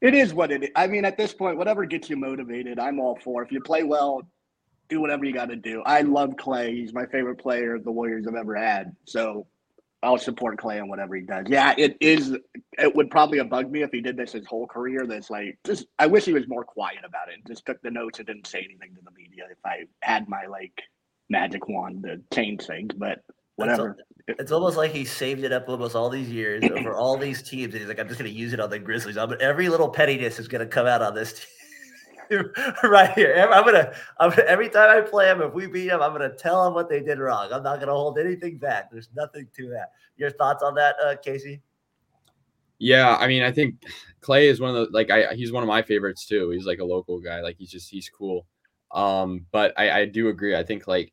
It is what it is. I mean, at this point, whatever gets you motivated, I'm all for. If you play well, do whatever you got to do. I love Klay. He's my favorite player the Warriors have ever had. So I'll support Klay on whatever he does. Yeah, it is. It would probably have bugged me if he did this his whole career. That's like just. I wish he was more quiet about it. Just took the notes and didn't say anything to the media. If I had my like magic wand to change things, but whatever. It's, it's almost like he saved it up almost all these years over all these teams, and he's like, "I'm just going to use it on the Grizzlies." I'm, every little pettiness is going to come out on this team. right here. I'm gonna, I'm gonna, every time I play them, if we beat them, I'm gonna tell them what they did wrong. I'm not gonna hold anything back. There's nothing to that. Your thoughts on that, uh, Casey? Yeah, I mean, I think Klay is one of the like I he's one of my favorites too. He's like a local guy. Like he's just he's cool. Um, but I, I do agree. I think like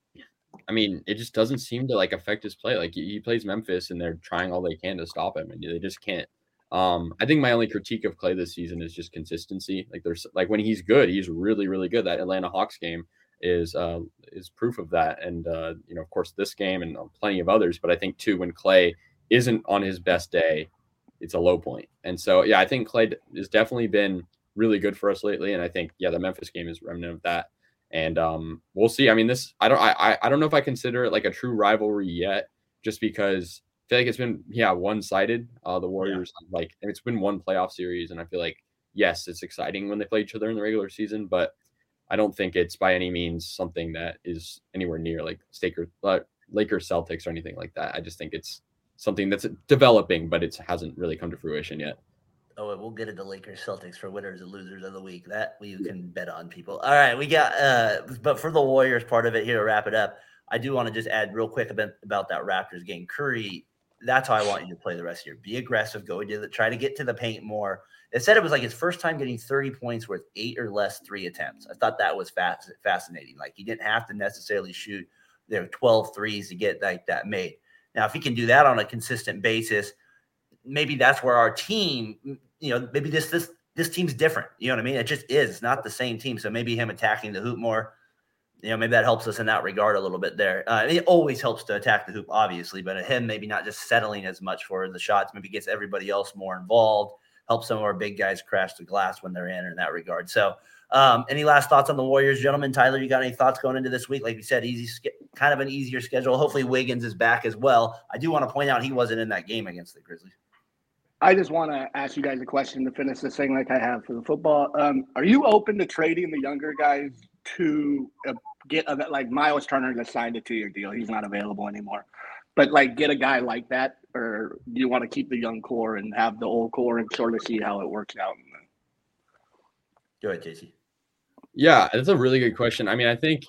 I mean, it just doesn't seem to like affect his play. Like he, he plays Memphis and they're trying all they can to stop him, and they just can't. Um, I think my only critique of Klay this season is just consistency. Like there's like when he's good, he's really, really good. That Atlanta Hawks game is uh, is proof of that. And uh, you know, of course, this game and plenty of others. But I think too, when Klay isn't on his best day, it's a low point. And so, yeah, I think Klay has definitely been really good for us lately. And I think, yeah, the Memphis game is remnant of that. And um, we'll see. I mean, this I don't I I don't know if I consider it like a true rivalry yet, just because feel like it's been yeah one sided. Uh, the Warriors yeah. like it's been one playoff series, and I feel like yes, it's exciting when they play each other in the regular season, but I don't think it's by any means something that is anywhere near like Staker, uh, Lakers Celtics or anything like that. I just think it's something that's developing, but it hasn't really come to fruition yet. Oh, we'll get into Lakers Celtics for winners and losers of the week. That we can bet on people. All right, we got. uh But for the Warriors part of it here to wrap it up, I do want to just add real quick about about that Raptors game. Curry that's how I want you to play the rest of your. Be aggressive, go to the try to get to the paint more. It said it was like his first time getting 30 points worth eight or less three attempts. I thought that was fast, fascinating. Like he didn't have to necessarily shoot there 12 threes to get like that made. Now, if he can do that on a consistent basis, maybe that's where our team, you know, maybe this this this team's different. You know what I mean? It just is. It's not the same team. So maybe him attacking the hoop more you know, maybe that helps us in that regard a little bit there. Uh, it always helps to attack the hoop, obviously, but him maybe not just settling as much for the shots, maybe gets everybody else more involved, helps some of our big guys crash the glass when they're in in that regard. So, um, any last thoughts on the Warriors, gentlemen? Tyler, you got any thoughts going into this week? Like you said, easy, kind of an easier schedule. Hopefully, Wiggins is back as well. I do want to point out he wasn't in that game against the Grizzlies. I just want to ask you guys a question to finish this thing, like I have for the football. Um, are you open to trading the younger guys to uh, get a, like Miles Turner just signed a two year deal. He's not available anymore. But like get a guy like that, or do you want to keep the young core and have the old core and sort of see how it works out? Go ahead, JC. Yeah, that's a really good question. I mean, I think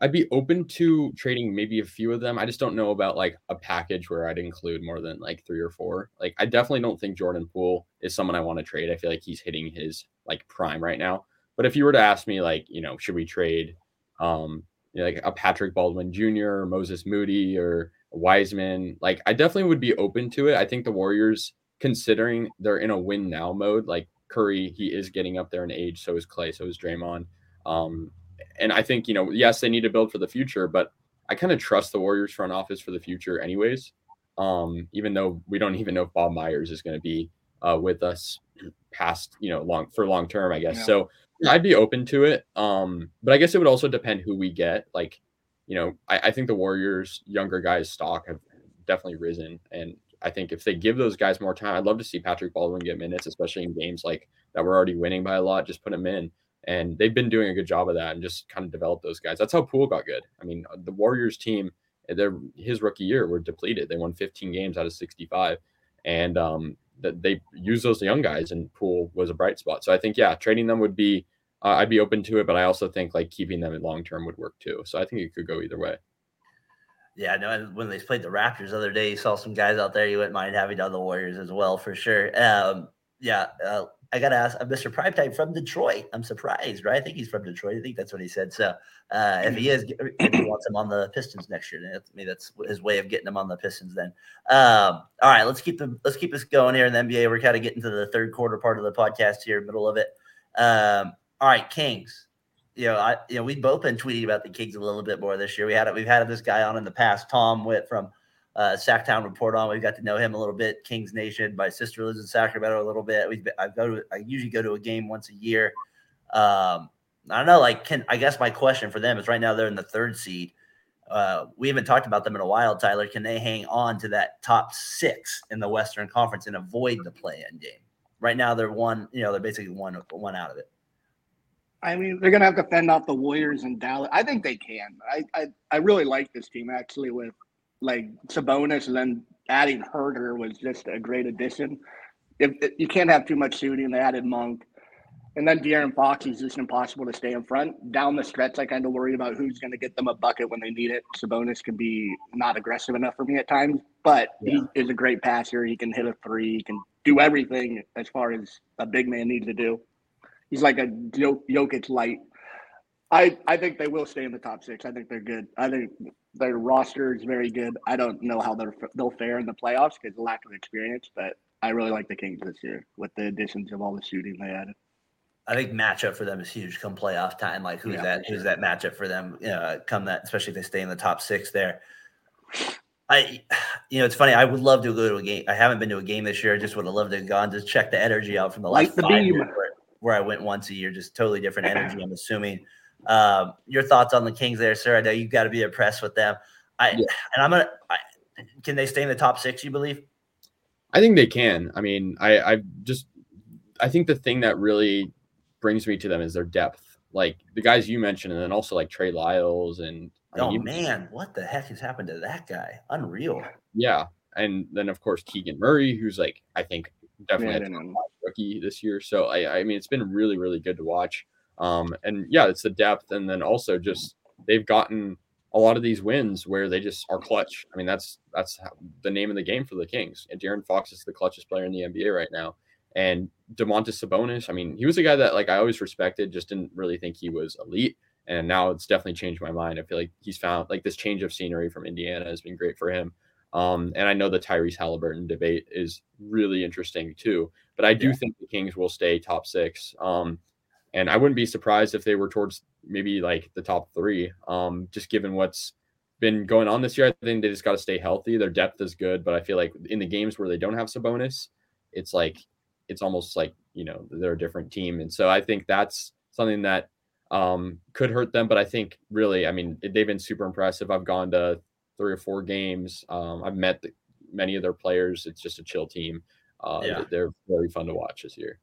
I'd be open to trading maybe a few of them. I just don't know about like a package where I'd include more than like three or four. Like I definitely don't think Jordan Poole is someone I want to trade. I feel like he's hitting his like prime right now. But if you were to ask me like, you know, should we trade um, you know, like a Patrick Baldwin Jr. or Moses Moody or Wiseman. Like I definitely would be open to it. I think the Warriors, considering they're in a win now mode, like Curry, he is getting up there in age. So is Klay. So is Draymond. Um, and I think you know, yes, they need to build for the future, but I kind of trust the Warriors front office for the future, anyways. Um, even though we don't even know if Bob Myers is going to be uh, with us past, you know, long for long term, I guess. Yeah. So I'd be open to it. Um, but I guess it would also depend who we get. Like, you know, I, I think the Warriors younger guys stock have definitely risen. And I think if they give those guys more time, I'd love to see Patrick Baldwin get minutes, especially in games like that we're already winning by a lot. Just put him in. And they've been doing a good job of that and just kind of develop those guys. That's how Poole got good. I mean, the Warriors team, their his rookie year were depleted. They won 15 games out of 65. And um, that they use those young guys, and Poole was a bright spot. So I think yeah, trading them would be uh, I'd be open to it, but I also think like keeping them in long term would work too. So I think it could go either way. Yeah, no. When they played the Raptors the other day, you saw some guys out there you wouldn't mind having on the Warriors as well for sure. Um, yeah, uh, I got to ask uh, Mr. Primetime from Detroit. I'm surprised, right? I think he's from Detroit. I think that's what he said. So uh, if he is, if he wants him on the Pistons next year, I mean that's his way of getting him on the Pistons. Then, um, all right, let's keep the let's keep this going here in the NBA. We're kind of getting to the third quarter part of the podcast here, middle of it. Um, all right, Kings. You know, I you know we've both been tweeting about the Kings a little bit more this year. We had we've had this guy on in the past, Tom Witt from uh, Sacktown Report on. we've got to know him a little bit. Kings Nation. My sister lives in Sacramento a little bit. We've I go to I usually go to a game once a year. Um, I don't know. Like, can I guess my question for them is right now they're in the third seed. Uh, we haven't talked about them in a while, Tyler. Can they hang on to that top six in the Western Conference and avoid the play-in game? Right now, they're one. You know, they're basically one one out of it. I mean, they're gonna have to fend off the Warriors and Dallas. I think they can. I I, I really like this team actually with like Sabonis and then adding Huerter was just a great addition. If, if, you can't have too much shooting, they added Monk. And then De'Aaron Fox is just impossible to stay in front. Down the stretch, I kind of worry about who's going to get them a bucket when they need it. Sabonis can be not aggressive enough for me at times, but yeah. he is a great passer. He can hit a three. He can do everything as far as a big man needs to do. He's like a Jokic light. I, I think they will stay in the top six. I think they're good. I think their roster is very good. I don't know how they're, they'll fare in the playoffs because of lack of experience, but I really like the Kings this year with the additions of all the shooting they added. I think matchup for them is huge come playoff time. Like who's yeah, that? Who's that matchup for them? Uh, come that, especially if they stay in the top six there. I, you know, it's funny. I would love to go to a game. I haven't been to a game this year. I just would have loved to have gone to check the energy out from the last the five years where, I went once a year. Just totally different energy. I'm assuming. Um, your thoughts on the Kings there, sir? I know you've got to be impressed with them. I yeah. and I'm gonna. I, can they stay in the top six? You believe? I think they can. I mean, I I just I think the thing that really brings me to them is their depth. Like the guys you mentioned, and then also like Trey Lyles and oh man, what the heck has happened to that guy? Unreal. Yeah, and then of course Keegan Murray, who's like I think definitely a rookie this year. So I I mean it's been really really good to watch. Um, and yeah, it's the depth, and then also just they've gotten a lot of these wins where they just are clutch. I mean, that's that's the name of the game for the Kings. And De'Aaron Fox is the clutchest player in the NBA right now. And Domantas Sabonis, I mean, he was a guy that like I always respected, just didn't really think he was elite. And now it's definitely changed my mind. I feel like he's found like this change of scenery from Indiana has been great for him. Um, and I know the Tyrese Haliburton debate is really interesting too. But I do yeah. think the Kings will stay top six. Um, and I wouldn't be surprised if they were towards maybe like the top three. Um, just given what's been going on this year, I think they just got to stay healthy. Their depth is good, but I feel like in the games where they don't have Sabonis, it's like it's almost like you know they're a different team, and so I think that's something that um, could hurt them. But I think really, I mean, they've been super impressive. I've gone to three or four games. Um, I've met the, many of their players. It's just a chill team. Uh, yeah. They're very fun to watch this year.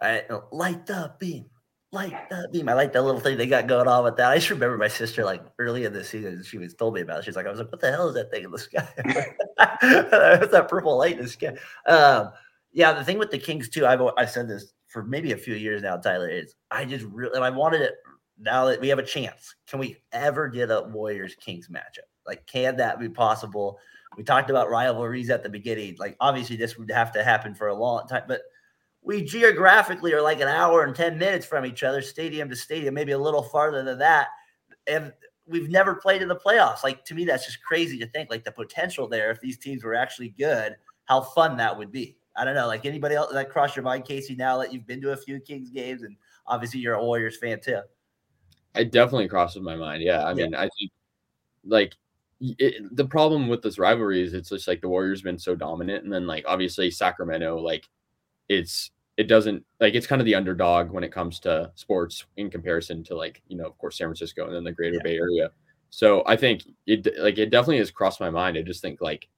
I light the beam, light the beam. I like that little thing they got going on with that. I just remember my sister like early in the season, she was told me about it. She's like, I was like, what the hell is that thing in the sky? What's that purple light in the sky? Um, yeah, the thing with the Kings too, I've I said this for maybe a few years now, Tyler, is I just really I wanted it now that we have a chance. Can we ever get a Warriors Kings matchup? Like, can that be possible? We talked about rivalries at the beginning. Like, obviously, this would have to happen for a long time, but we geographically are like an hour and 10 minutes from each other, stadium to stadium, maybe a little farther than that. And we've never played in the playoffs. Like to me, that's just crazy to think like the potential there, if these teams were actually good, how fun that would be. I don't know. Like anybody else that crossed your mind, Casey, now that you've been to a few Kings games and obviously you're a Warriors fan too. It definitely crosses my mind. Yeah. I mean, I think like it, the problem with this rivalry is it's just like the Warriors been so dominant. And then like obviously Sacramento, like it's it doesn't like it's kind of the underdog when it comes to sports in comparison to like you know of course San Francisco and then the Greater yeah. Bay Area. So I think it like it definitely has crossed my mind. I just think like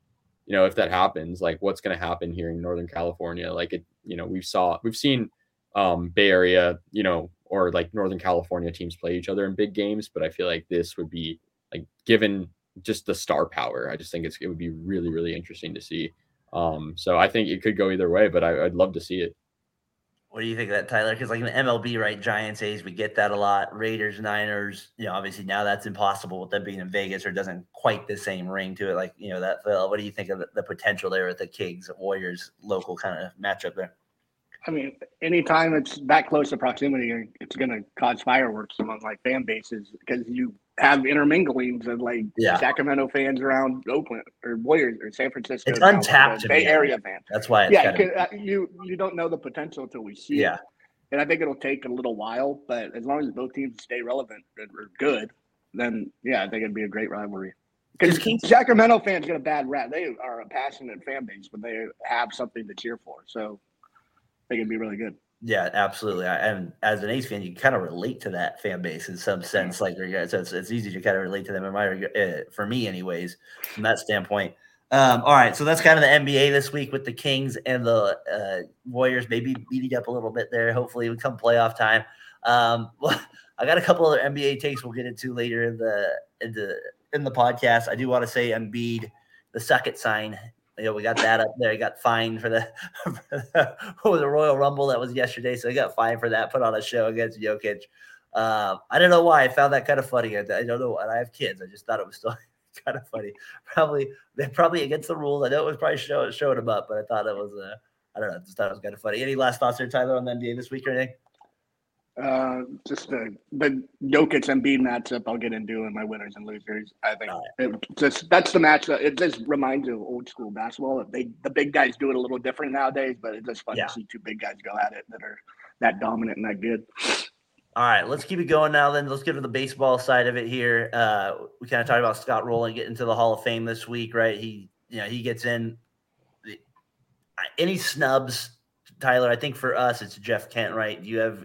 you know if that happens, like what's going to happen here in Northern California? Like it, you know, we've saw we've seen um Bay Area, you know, or like Northern California teams play each other in big games, but I feel like this would be like given just the star power. I just think it's it would be really really interesting to see Um, so I think it could go either way, but I, would love to see it. What do you think of that, Tyler? Because like in MLB, right? Giants, A's, we get that a lot. Raiders, Niners, you know, obviously now that's impossible with them being in Vegas or doesn't quite the same ring to it. Like you know that. Phil, what do you think of the, the potential there with the Kings Warriors local kind of matchup there? I mean, anytime it's that close to proximity, it's going to cause fireworks among like fan bases because you have interminglings of like yeah. Sacramento fans around Oakland or Warriors or San Francisco. It's untapped Bay Area fans. That's why. yeah, uh, you you don't know the potential until we see yeah. it. And I think it'll take a little while, but as long as both teams stay relevant and are good, then yeah, I think it'd be a great rivalry. Because Sacramento fans get a bad rap. They are a passionate fan base, but they have something to cheer for. So they can be really good. Yeah, absolutely. And as an A's fan, you kind of relate to that fan base in some sense. Like, so it's, it's easy to kind of relate to them. In my, uh, for me, anyways, from that standpoint. Um, all right, so that's kind of the NBA this week with the Kings and the uh, Warriors, maybe beating up a little bit there. Hopefully, we come playoff time. Um, well, I got a couple other NBA takes we'll get into later in the in the in the podcast. I do want to say Embiid, the second sign you know, we got that up there. He got fined for the, for the, Royal Rumble that was yesterday, so he got fined for that. Put on a show against Jokic. Uh, I don't know why I found that kind of funny. I, I don't know. And I have kids. I just thought it was still kind of funny. Probably they're probably against the rules. I know it was probably show, showing him up, but I thought it was. Uh, I don't know. Just thought it was kind of funny. Any last thoughts there, Tyler, on the NBA this week or anything? Uh, just the the Jokic Embiid matchup. I'll get into in my winners and losers. I think it just that's the match that it just reminds you of old school basketball. They the big guys do it a little different nowadays, but it's just fun yeah. to see two big guys go at it that are that dominant and that good. All right, let's keep it going now. Then let's get to the baseball side of it here. Uh, we kind of talked about Scott Rolen getting to the Hall of Fame this week, right? He, you know, he gets in. Any snubs, Tyler? I think for us, it's Jeff Kent, right? Do you have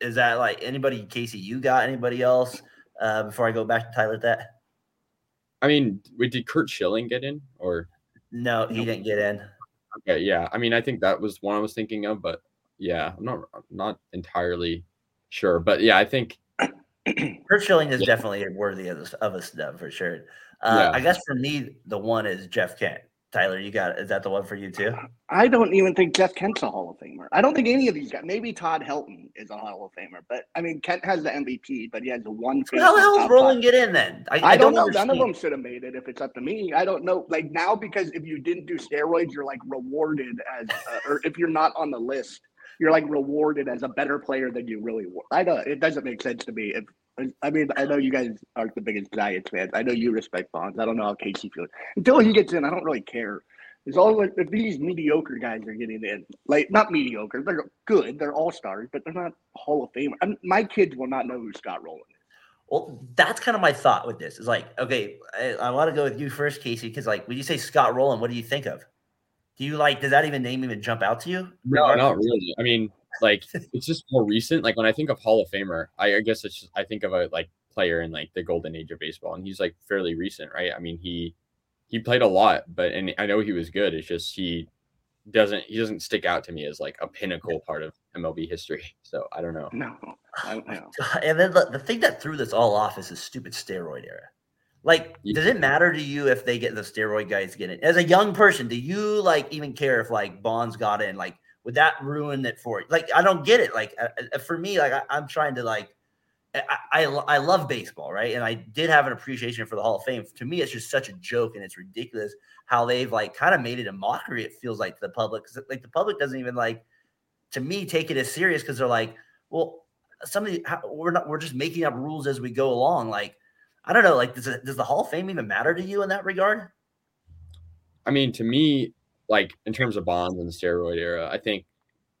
is that like anybody, Casey? You got anybody else? Uh, before I go back to Tyler, that. I mean, wait, did Curt Schilling get in or? No, he didn't get in. Okay, yeah. I mean, I think that was one I was thinking of, but yeah, I'm not I'm not entirely sure, but yeah, I think Curt Schilling is yeah. definitely worthy of, of a snub for sure. Uh, yeah. I guess for me, the one is Jeff Kent. Tyler, you got is that the one for you too? I don't even think Jeff Kent's a Hall of Famer. I don't think any of these guys. Maybe Todd Helton is a Hall of Famer, but I mean Kent has the MVP, but he has the one. How the hell is Rolen get in then? I, I, I don't, don't, know. Understand. None of them should have made it if it's up to me. I don't know. Like now, because if you didn't do steroids, you're like rewarded as, uh, or if you're not on the list, you're like rewarded as a better player than you really were. I don't. it doesn't make sense to me. If I mean, I know you guys aren't the biggest Giants fans. I know you respect Bonds. I don't know how Casey feels. Until he gets in, I don't really care. It's all like if these mediocre guys are getting in, like not mediocre, they're good, they're all stars, but they're not Hall of Fame. I my kids will not know who Scott Rolen is. Well, that's kind of my thought with this. Is like, okay, I, I want to go with you first, Casey, because like when you say Scott Rolen, what do you think of? Do you like? Does that even name even jump out to you? No, not really. I mean, like it's just more recent. Like when I think of Hall of Famer, I, I guess it's just, I think of a like player in like the golden age of baseball, and he's like fairly recent, right? I mean, he he played a lot, but and I know he was good. It's just he doesn't he doesn't stick out to me as like a pinnacle part of MLB history. So I don't know. No, I don't know. And then the, the thing that threw this all off is the stupid steroid era. Like, yeah. does it matter to you if they get the steroid guys get it? As a young person, do you like even care if like Bonds got in? Like, would that ruin it for you? Like, I don't get it. Like, uh, uh for me, like I, I'm trying to like I, I, I love baseball, right? And I did have an appreciation for the Hall of Fame. To me, it's just such a joke, and it's ridiculous how they've like kind of made it a mockery. It feels like the public, like the public doesn't even like, to me, take it as serious because they're like, well, somebody we're not we're just making up rules as we go along. Like, I don't know, like does it, does the Hall of Fame even matter to you in that regard? I mean, to me, like in terms of bonds and the steroid era, I think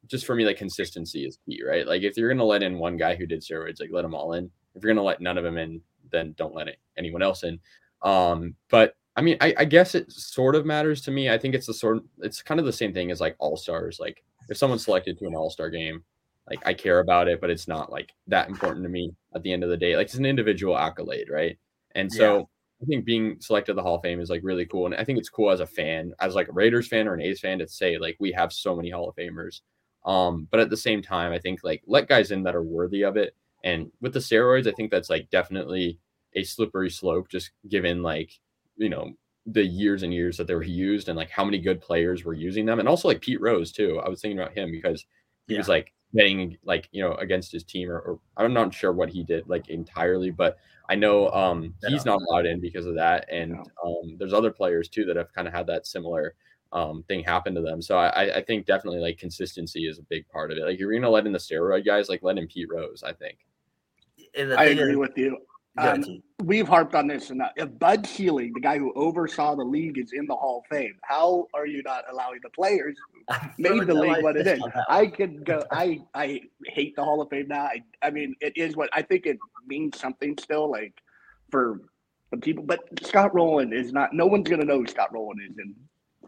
just for me, like consistency is key, right? Like if you're gonna let in one guy who did steroids, like let them all in. If you're gonna let none of them in, then don't let it, anyone else in. Um, but I mean, I, I, guess it sort of matters to me. I think it's the sort, it's kind of the same thing as like all stars. Like if someone's selected to an all star game, like I care about it, but it's not like that important to me at the end of the day. Like it's an individual accolade, right? And so. I think being selected the Hall of Fame is like really cool. And I think it's cool as a fan, as like a Raiders fan or an A's fan to say like we have so many Hall of Famers. Um, but at the same time, I think like let guys in that are worthy of it. And with the steroids, I think that's like definitely a slippery slope, just given like, you know, the years and years that they were used and like how many good players were using them. And also like Pete Rose too. I was thinking about him because he yeah. was like betting like, you know, against his team or, or, I'm not sure what he did like entirely, but I know um he's not allowed in because of that. And um there's other players too that have kind of had that similar um thing happen to them. So I I think definitely like consistency is a big part of it. Like you're gonna let in the steroid guys, like let in Pete Rose, I think. I agree with you. Um, we've harped on this, enough. if Bud Selig, the guy who oversaw the league, is in the Hall of Fame, how are you not allowing the players made the league what it is? I could go. I I hate the Hall of Fame now. I I mean, it is what I think it means something still, like for the people. But Scott Rolen is not. No one's gonna know who Scott Rolen is in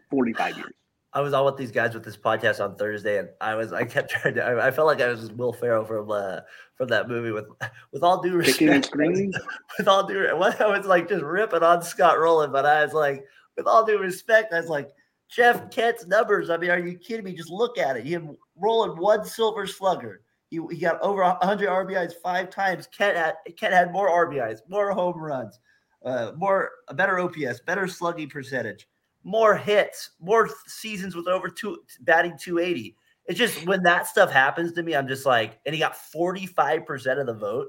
45 years. I was on with these guys with this podcast on Thursday, and I was I kept trying to. I, I felt like I was Will Ferrell from uh, from that movie with with all due respect. with all due, what I was like just ripping on Scott Rolen, but I was like, with all due respect, I was like, Jeff Kent's numbers. I mean, are you kidding me? Just look at it. He had Rolen one silver slugger. He, he got over 100 RBIs five times. Kent had Kent had more RBIs, more home runs, uh, more a better OPS, better slugging percentage more hits, more seasons with over two batting 280. It's just when that stuff happens to me, I'm just like, and he got 45% of the vote.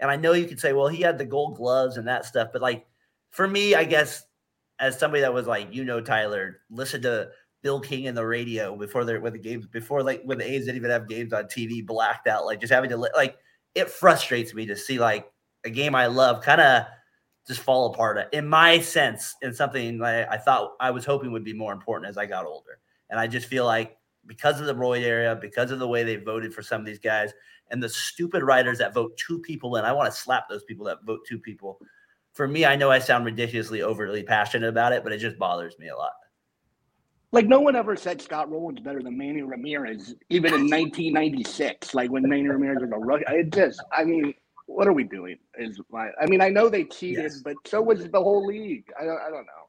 And I know you could say, well, he had the gold gloves and that stuff, but like for me, I guess as somebody that was like, you know, Tyler, listen to Bill King in the radio before they're with the games, before like when the A's didn't even have games on TV, blacked out, like just having to like it frustrates me to see like a game I love kind of just fall apart in my sense in something I thought I was hoping would be more important as I got older. And I just feel like because of the Roy area, because of the way they voted for some of these guys, and the stupid writers that vote two people in, I want to slap those people that vote two people. For me, I know I sound ridiculously overly passionate about it, but it just bothers me a lot. Like no one ever said Scott Rolen's better than Manny Ramirez, even in 1996. Like when Manny Ramirez was a rookie, it just, I mean, what are we doing? Is my, I mean, I know they cheated, yes. but so was the whole league. I don't, I don't know.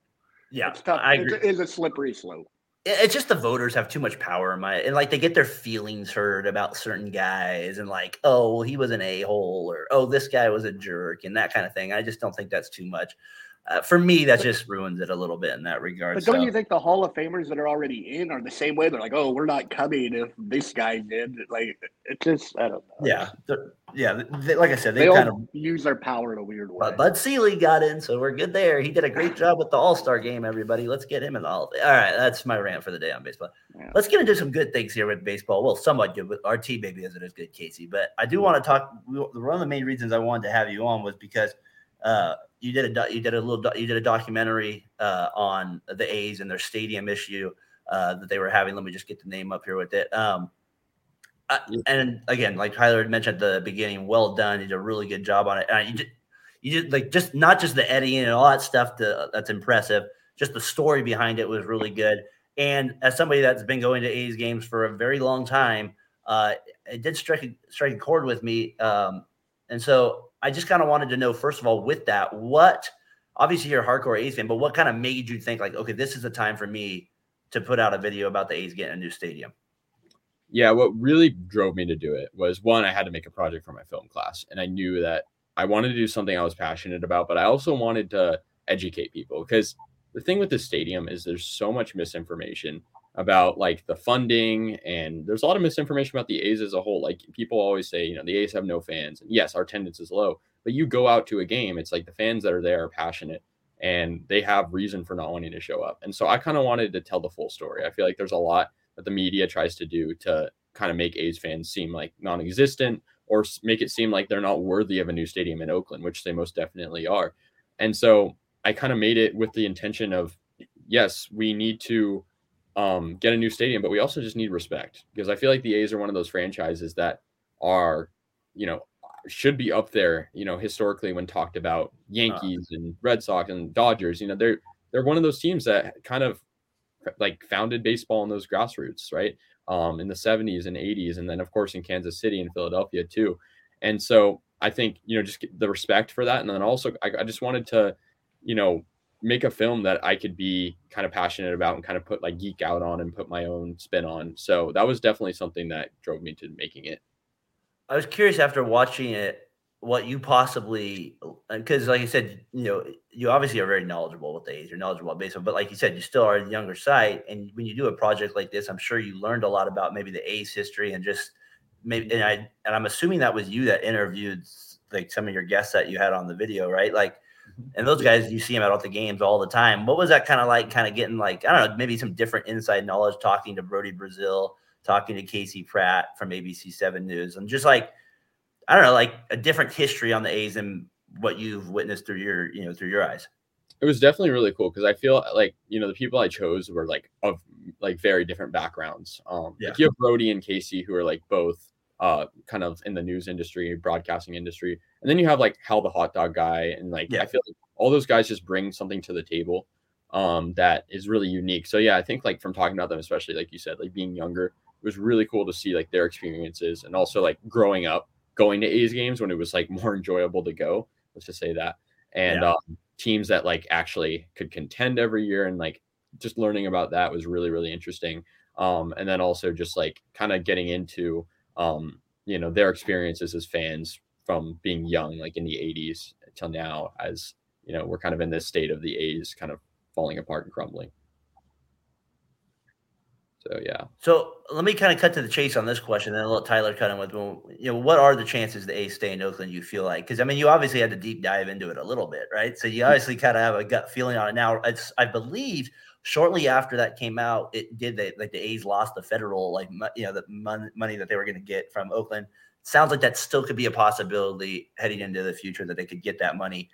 Yeah, it's tough. It's, it's a slippery slope. It's just the voters have too much power in my, and like they get their feelings hurt about certain guys, and like, oh, well, he was an a hole, or oh, this guy was a jerk, and that kind of thing. I just don't think that's too much uh, for me, that just ruins it a little bit in that regard. But don't so. you think the Hall of Famers that are already in are the same way? They're like, oh, we're not coming if this guy did. Like, it just, I don't know. Yeah. Yeah. They, like I said, they, they kind of use their power in a weird way. But Bud Selig got in, so we're good there. He did a great job with the All Star game, everybody. Let's get him in the All. All right. That's my rant for the day on baseball. Yeah. Let's get into some good things here with baseball. Well, somewhat good, but our team maybe isn't as good, Casey. But I do want to talk. One of the main reasons I wanted to have you on was because, uh, you did a you did a little you did a documentary uh, on the A's and their stadium issue uh, that they were having. Let me just get the name up here with it. Um, I, and again, like Tyler had mentioned at the beginning, well done. You did a really good job on it. And you did, you did like just not just the editing and all that stuff to, that's impressive. Just the story behind it was really good. And as somebody that's been going to A's games for a very long time, uh, it did strike strike a chord with me. Um, and so I just kind of wanted to know, first of all, with that, what obviously you're a hardcore A's fan, but what kind of made you think like, okay, this is the time for me to put out a video about the A's getting a new stadium? Yeah, what really drove me to do it was one, I had to make a project for my film class, and I knew that I wanted to do something I was passionate about, but I also wanted to educate people because the thing with the stadium is there's so much misinformation about like the funding and there's a lot of misinformation about the A's as a whole. Like people always say, you know, the A's have no fans. And yes, our attendance is low, but you go out to a game, it's like the fans that are there are passionate and they have reason for not wanting to show up. And so I kind of wanted to tell the full story. I feel like there's a lot that the media tries to do to kind of make A's fans seem like non-existent or make it seem like they're not worthy of a new stadium in Oakland, which they most definitely are. And so I kind of made it with the intention of yes, we need to um, get a new stadium, but we also just need respect because I feel like the A's are one of those franchises that are, you know, should be up there, you know, historically when talked about. Yankees uh, and Red Sox and Dodgers. You know, they're they're one of those teams that kind of like founded baseball in those grassroots, right? Um, in the 70s and 80s, and then of course in Kansas City and Philadelphia too. And so I think you know just the respect for that, and then also I, I just wanted to, you know, make a film that I could be kind of passionate about and kind of put like geek out on and put my own spin on. So that was definitely something that drove me to making it. I was curious after watching it what you possibly uh, because like I said, you know, you obviously are very knowledgeable with the A's, you're knowledgeable about baseball, but like you said, you still are a younger side. And when you do a project like this, I'm sure you learned a lot about maybe the A's history and just maybe and I and I'm assuming that was you that interviewed like some of your guests that you had on the video, right? Like. And those guys you see them out at the games all the time. What was that kind of like kind of getting like, I don't know, maybe some different inside knowledge talking to Brodie Brazil, talking to Casey Pratt from ABC Seven News, and just like I don't know, like a different history on the A's and what you've witnessed through your, you know, through your eyes. It was definitely really cool because I feel like you know the people I chose were like of like very different backgrounds. Um, yeah. Like you have Brody and Casey who are like both uh kind of in the news industry, broadcasting industry, and then you have like Hal the hot dog guy, and like yeah. I feel like all those guys just bring something to the table um that is really unique. So yeah, I think like from talking about them, especially like you said, like being younger, it was really cool to see like their experiences and also like growing up going to A's games when it was like more enjoyable to go. Let's just say that. And yeah. um, teams that like actually could contend every year and like just learning about that was really really interesting. Um, and then also just like kind of getting into um, you know their experiences as fans from being young, like in the '80s till now, as you know we're kind of in this state of the A's kind of falling apart and crumbling. So yeah. So let me kind of cut to the chase on this question, and then let Tyler cut in with you know what are the chances the A's stay in Oakland? You feel like because I mean you obviously had to deep dive into it a little bit, right? So you hmm. obviously kind of have a gut feeling on it now. It's I believe shortly after that came out, it did they like the A's lost the federal like you know the mon- money that they were going to get from Oakland. Sounds like that still could be a possibility heading into the future that they could get that money.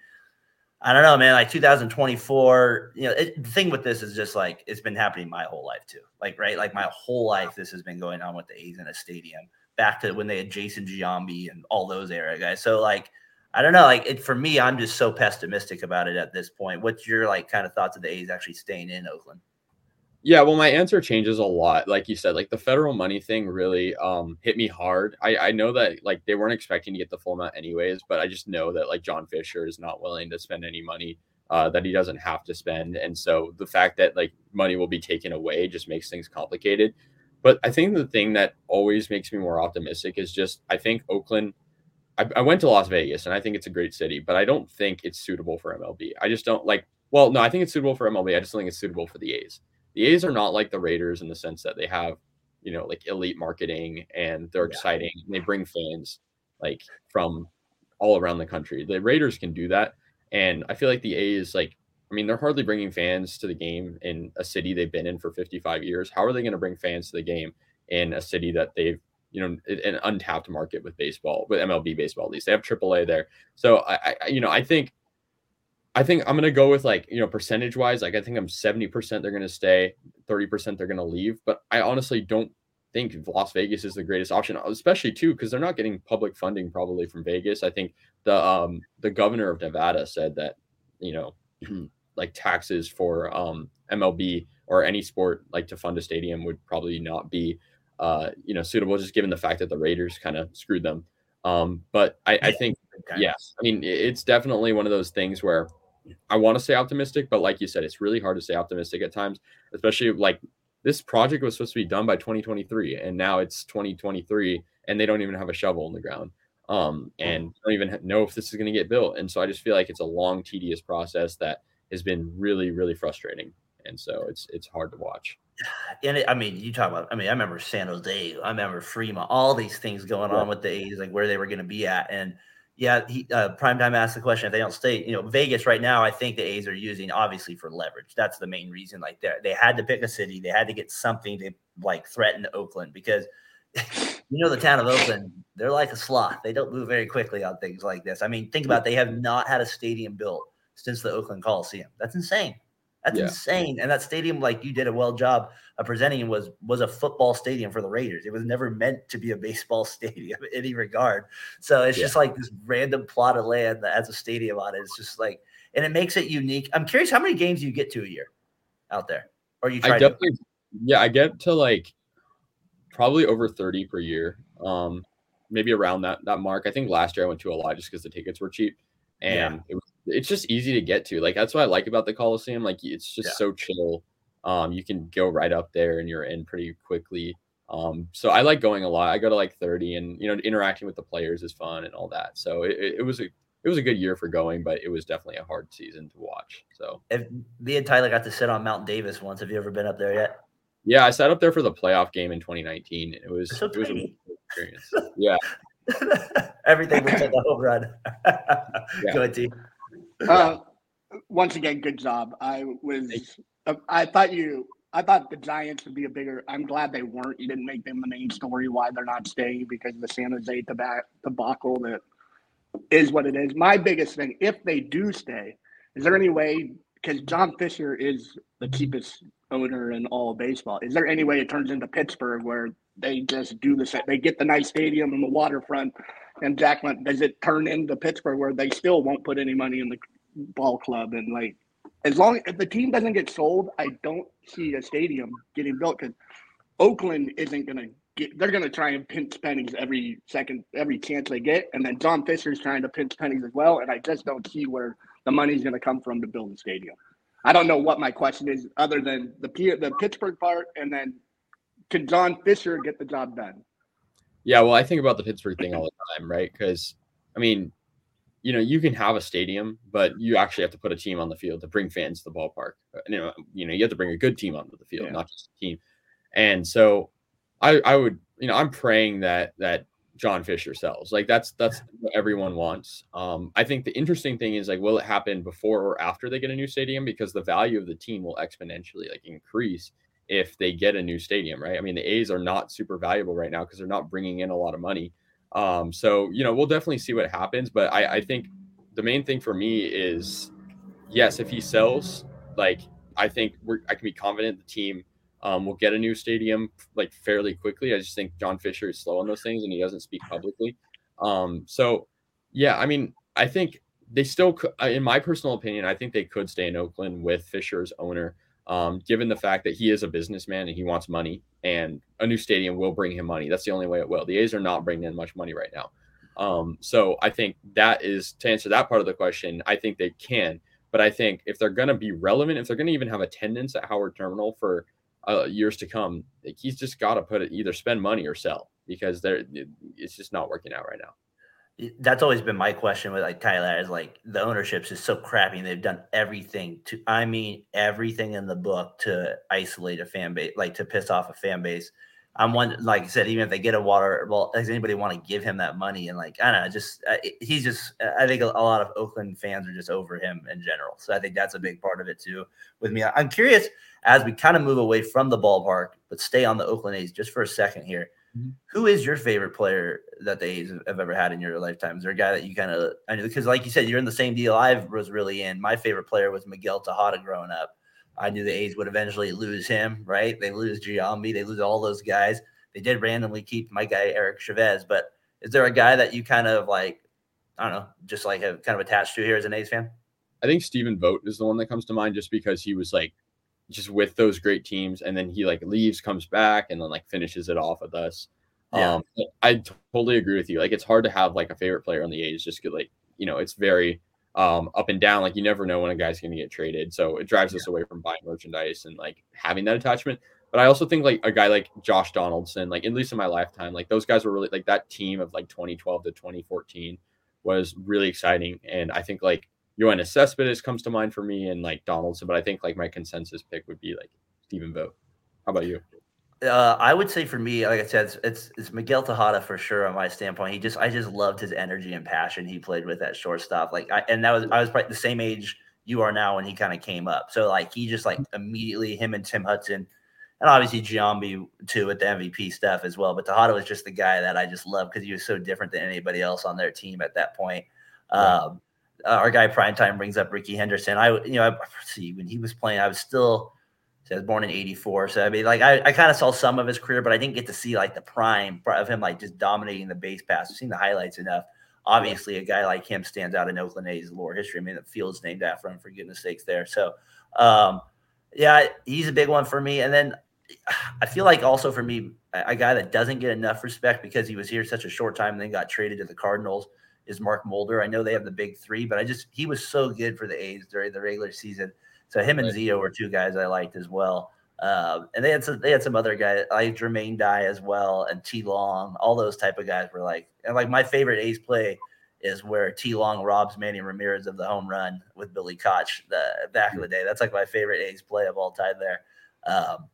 I don't know, man. Like 2024, you know, it, the thing with this is just like it's been happening my whole life too. Like, right, like my whole life, this has been going on with the A's in a stadium. Back to when they had Jason Giambi and all those era guys. So, like, I don't know. Like, it for me, I'm just so pessimistic about it at this point. What's your like kind of thoughts of the A's actually staying in Oakland? Yeah, well, my answer changes a lot. Like you said, like the federal money thing really um, hit me hard. I, I know that like they weren't expecting to get the full amount anyways, but I just know that like John Fisher is not willing to spend any money uh, that he doesn't have to spend, and so the fact that like money will be taken away just makes things complicated. But I think the thing that always makes me more optimistic is just I think Oakland. I, I went to Las Vegas and I think it's a great city, but I don't think it's suitable for MLB. I just don't like. Well, no, I think it's suitable for MLB. I just don't think it's suitable for the A's the A's are not like the Raiders in the sense that they have, you know, like elite marketing and they're yeah. exciting. And they bring fans like from all around the country. The Raiders can do that. And I feel like the A's, like, I mean, they're hardly bringing fans to the game in a city they've been in for 55 years. How are they going to bring fans to the game in a city that they've, you know, an untapped market with baseball, with MLB baseball at least? They have AAA there. So I, I you know, I think I think I'm gonna go with like you know percentage wise. Like I think I'm 70 percent they're gonna stay, 30 percent they're gonna leave. But I honestly don't think Las Vegas is the greatest option, especially too because they're not getting public funding probably from Vegas. I think the um the governor of Nevada said that you know like taxes for um MLB or any sport like to fund a stadium would probably not be uh you know suitable just given the fact that the Raiders kind of screwed them. Um, but I, I think yes, I mean it's definitely one of those things where I want to stay optimistic, but like you said, it's really hard to stay optimistic at times, especially like this project was supposed to be done by 2023 and now it's 2023 and they don't even have a shovel in the ground um, and don't even know if this is going to get built and so i just feel like it's a long tedious process that has been really really frustrating and so it's it's hard to watch. And it, i mean you talk about i mean i remember san jose i remember fremont all these things going on with the a's like where they were going to be at and yeah, he uh, Primetime asked the question if they don't stay. You know, Vegas right now, I think the A's are using obviously for leverage. That's the main reason. Like they they had to pick a city, they had to get something to like threaten Oakland because you know the town of Oakland, they're like a sloth. They don't move very quickly on things like this. I mean, think about it, they have not had a stadium built since the Oakland Coliseum. That's insane. That's yeah. insane. And that stadium, like you did a well job of presenting, was was a football stadium for the Raiders. It was never meant to be a baseball stadium in any regard. So it's yeah. just like this random plot of land that has a stadium on it. It's just like, and it makes it unique. I'm curious how many games you get to a year out there, or you try. I to? yeah, I get to like probably over 30 per year. Um, maybe around that that mark. I think last year I went to a lot just because the tickets were cheap, and yeah. it was it's just easy to get to. Like that's what I like about the Coliseum. Like it's just yeah. so chill. Um, you can go right up there and you're in pretty quickly. Um, so I like going a lot. I go to like 30 and you know, interacting with the players is fun and all that. So it, it was a it was a good year for going, but it was definitely a hard season to watch. So if me and Tyler got to sit on Mount Davis once, have you ever been up there yet? Yeah, I sat up there for the playoff game in 2019. It was so it was a experience. Yeah. Everything was at the home run. yeah. Go ahead. Uh, once again, good job. I was I thought you I thought the Giants would be a bigger. I'm glad they weren't. You didn't make them the main story why they're not staying because of the San Jose debacle that is what it is. My biggest thing, if they do stay, is there any way? Because John Fisher is the cheapest owner in all of baseball. Is there any way it turns into Pittsburgh where they just do the They get the nice stadium and the waterfront, and Jack went. Does it turn into Pittsburgh where they still won't put any money in the ball club and like as long if the team doesn't get sold, I don't see a stadium getting built because Oakland isn't going to get. They're going to try and pinch pennies every second, every chance they get, and then John Fisher's trying to pinch pennies as well. And I just don't see where the money's going to come from to build a stadium. I don't know what my question is, other than the the Pittsburgh part, and then can John Fisher get the job done? Yeah, well, I think about the Pittsburgh thing all the time, right? Because I mean, you know, you can have a stadium, but you actually have to put a team on the field to bring fans to the ballpark. Uh, you know, you know, you have to bring a good team onto the field, yeah. not just a team. And so, I, I would, you know, I'm praying that that John Fisher sells. Like that's that's what everyone wants. Um, I think the interesting thing is like, will it happen before or after they get a new stadium? Because the value of the team will exponentially like increase if they get a new stadium, right? I mean, the A's are not super valuable right now because they're not bringing in a lot of money. Um, so you know, we'll definitely see what happens. But I, I think the main thing for me is, yes, if he sells, like I think we're, I can be confident the team um, will get a new stadium like fairly quickly. I just think John Fisher is slow on those things and he doesn't speak publicly. Um, so yeah, I mean, I think they still, in my personal opinion, I think they could stay in Oakland with Fisher's owner um, given the fact that he is a businessman and he wants money, and a new stadium will bring him money. That's the only way it will. The A's are not bringing in much money right now. Um, so I think that is to answer that part of the question. I think they can, but I think if they're going to be relevant, if they're going to even have attendance at Howard Terminal for uh, years to come, he's just got to put it either spend money or sell because they're it's just not working out right now that's always been my question with like Tyler is like the ownership's is so crappy and they've done everything to I mean everything in the book to isolate a fan base like to piss off a fan base. I'm one like I said even if they get a water well does anybody want to give him that money and like I don't know just uh, he's just I think a, lot of Oakland fans are just over him in general. So I think that's a big part of it too with me. I'm curious as we kind of move away from the ballpark but stay on the Oakland A's just for a second here Mm-hmm. Who is your favorite player that the A's have ever had in your lifetime? Is there a guy that you kind of I know because like you said, you're in the same deal I was really in. My favorite player was Miguel Tejada growing up. I knew the A's would eventually lose him, right? They lose Giambi, they lose all those guys. They did randomly keep my guy Eric Chavez, but is there a guy that you kind of like, I don't know, just like have kind of attached to here as an A's fan? I think Stephen Vogt is the one that comes to mind just because he was like just with those great teams, and then he like leaves, comes back, and then like finishes it off with us. Yeah. Um, I totally agree with you. Like it's hard to have like a favorite player on the A's just get like you know it's very um, up and down. Like you never know when a guy's going to get traded, so it drives yeah. us away from buying merchandise and like having that attachment. But I also think like a guy like Josh Donaldson, like at least in my lifetime, like those guys were really like that team of like 2012 to 2014 was really exciting, and I think like Yoenis Cespedes comes to mind for me and like Donaldson, but I think like my consensus pick would be like Stephen Vogt. How about you? Uh, I would say for me, like I said, it's, it's, it's Miguel Tejada for sure. On my standpoint, he just I just loved his energy and passion he played with at shortstop. Like, I, and that was I was probably the same age you are now when he kind of came up. So like he just like immediately him and Tim Hudson, and obviously Giambi too with the MVP stuff as well. But Tejada was just the guy that I just loved because he was so different than anybody else on their team at that point. Um, uh, our guy Primetime brings up Rickey Henderson. I you know I, see when he was playing, I was still so I was born in 84. So I mean, like I, I kind of saw some of his career, but I didn't get to see like the prime of him like just dominating the base pass. I've seen the highlights enough. Obviously, a guy like him stands out in Oakland A's lore history. I mean, the field's named after him for goodness sakes there. So um, yeah, he's a big one for me. And then I feel like also for me, a guy that doesn't get enough respect because he was here such a short time and then got traded to the Cardinals is Mark Mulder. I know they have the big three, but I just he was so good for the A's during the regular season. So him and Zito were two guys I liked as well. Um, and they had some they had some other guys like Jermaine Dye as well and T Long. All those type of guys were like and like my favorite A's play is where T Long robs Manny Ramirez of the home run with Billy Koch the back of the day. That's like my favorite A's play of all time there. Um,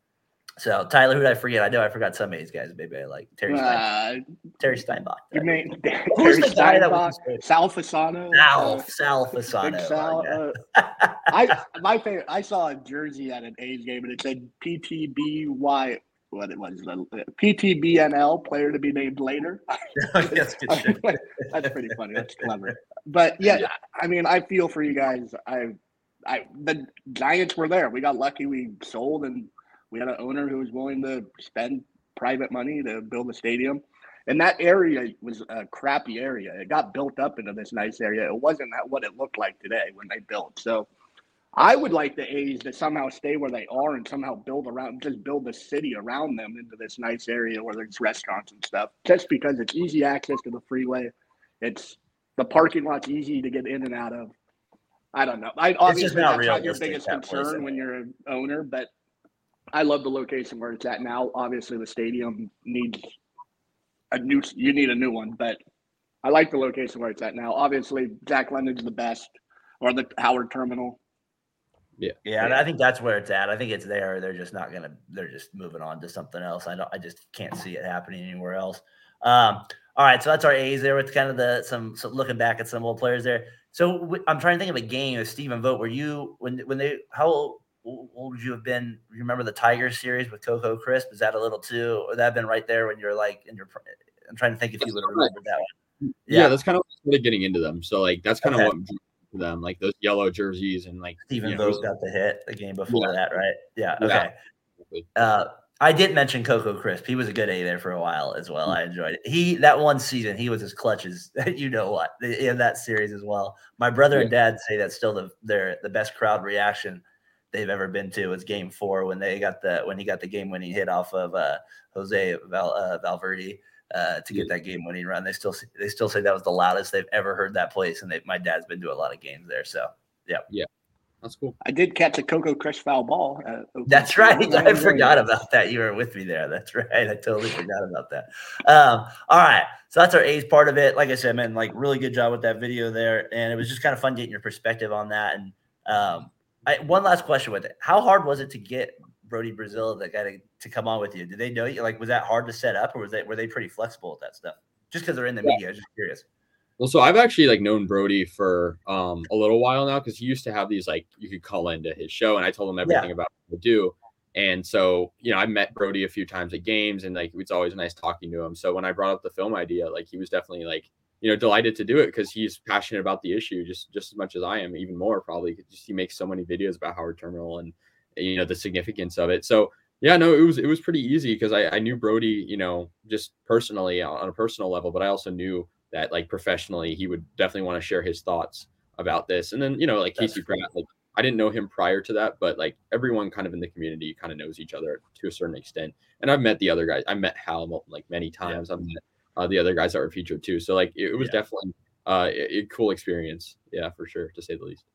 so Tyler, who did I forget? I know I forgot some of these guys. Maybe I like Terry Stein, uh, Terry Steinbach. You mean Who's the guy that was Sal Fasano? Sal, uh, Sal Fasano. Sal, uh, I my favorite. I saw a jersey at an A's game and it said PTBY what it was, PTBNL, player to be named later. that's, that's pretty funny. That's clever. But yeah, yeah, I mean, I feel for you guys. I, I, the Giants were there. We got lucky. We sold, and we had an owner who was willing to spend private money to build a stadium. And that area was a crappy area. It got built up into this nice area. It wasn't that what it looked like today when they built. So I would like the A's to somehow stay where they are and somehow build around, just build the city around them into this nice area where there's restaurants and stuff. Just because it's easy access to the freeway, it's the parking lot's easy to get in and out of. I don't know. I obviously not that's not your biggest concern when you're an owner, but I love the location where it's at now. Obviously, the stadium needs a new. You need a new one, but I like the location where it's at now. Obviously, Jack London's the best, or the Howard Terminal. Yeah. yeah, yeah. I think that's where it's at. I think it's there. They're just not gonna. They're just moving on to something else. I don't. I just can't see it happening anywhere else. Um, all right, so that's our A's there with kind of the some, some looking back at some old players there. So w- I'm trying to think of a game with Stephen Vogt. Were you when when they how old would you have been? You remember the Tiger series with Coco Crisp? Is that a little too? Or that been right there when you're like in your? I'm trying to think if you would have remembered that one. Yeah. yeah, that's kind of getting into them. So like that's kind okay. of what them, like those yellow jerseys and like Stephen Vogt got the hit the game before yeah. that, right? Yeah. Okay. Yeah. Uh, I did mention Coco Crisp. He was a good A there for a while as well. I enjoyed it. He that one season he was as clutch as you know what in that series as well. My brother and dad say that's still the their the best crowd reaction they've ever been to was Game Four when they got the when he got the game winning hit off of uh, Jose Val, uh, Valverde uh, to get that game winning run. They still they still say that was the loudest they've ever heard that place, and they, my dad's been to a lot of games there. So yeah, yeah, that's cool. I did catch a Coco Crisp foul ball. That's right. I forgot about that. You were with me there. That's right. I totally forgot about that. Um, all right. So that's our A's part of it. Like I said, man, like really good job with that video there. And it was just kind of fun getting your perspective on that. And um, I, one last question with it. How hard was it to get Brodie Brazil that got to, to come on with you? Did they know you? Like, was that hard to set up, or was they were they pretty flexible with that stuff? Just because they're in the yeah. media, I was just curious. Well, so I've actually like known Brodie for um, a little while now because he used to have these like you could call into his show, and I told him everything yeah. about what to do. And so, you know, I met Brodie a few times at games, and like it's always nice talking to him. So when I brought up the film idea, like he was definitely like, you know, delighted to do it because he's passionate about the issue just just as much as I am, even more probably. Just he makes so many videos about Howard Terminal and you know the significance of it. So yeah, no, it was it was pretty easy because I, I knew Brodie, you know, just personally on a personal level, but I also knew that like professionally he would definitely want to share his thoughts about this. And then you know like That's Casey Pratt, like I didn't know him prior to that, but like everyone kind of in the community kind of knows each other to a certain extent. And I've met the other guys. I met Hal like many times. Yeah. I've met uh, the other guys that were featured too. So like it, it was yeah. definitely uh, a, a cool experience. Yeah, for sure, to say the least.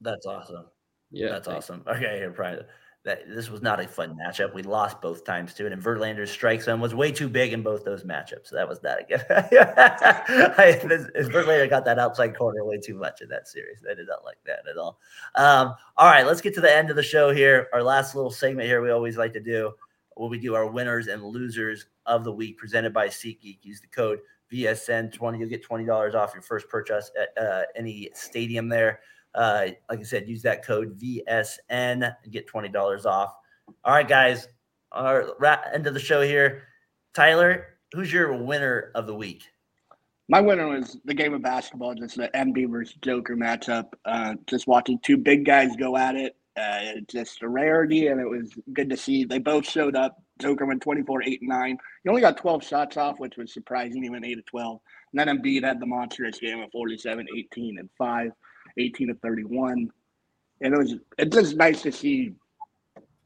That's awesome. Yeah, that's awesome. Okay, here, Brian. That this was not a fun matchup. We lost both times too, and Verlander's strike zone was way too big in both those matchups. So that was that again. I, Verlander got that outside corner way too much in that series. I did not like that at all. Um, all right, let's get to the end of the show here. Our last little segment here. We always like to do when we do our winners and losers of the week, presented by SeatGeek. Use the code VSN20. You'll get twenty dollars off your first purchase at uh, any stadium there. Uh, like I said, use that code VSN and get $20 off. All right, guys, our end of the show here. Tyler, who's your winner of the week? My winner was the game of basketball, just the Embiid versus Joker matchup. Uh, just watching two big guys go at it. Uh, just a rarity, and it was good to see. They both showed up. Joker went 24, 8, and 9. He only got 12 shots off, which was surprising. He went 8 to 12. And then Embiid had the monstrous game of 47, 18, and 5. 18 to 31. And it was it's just nice to see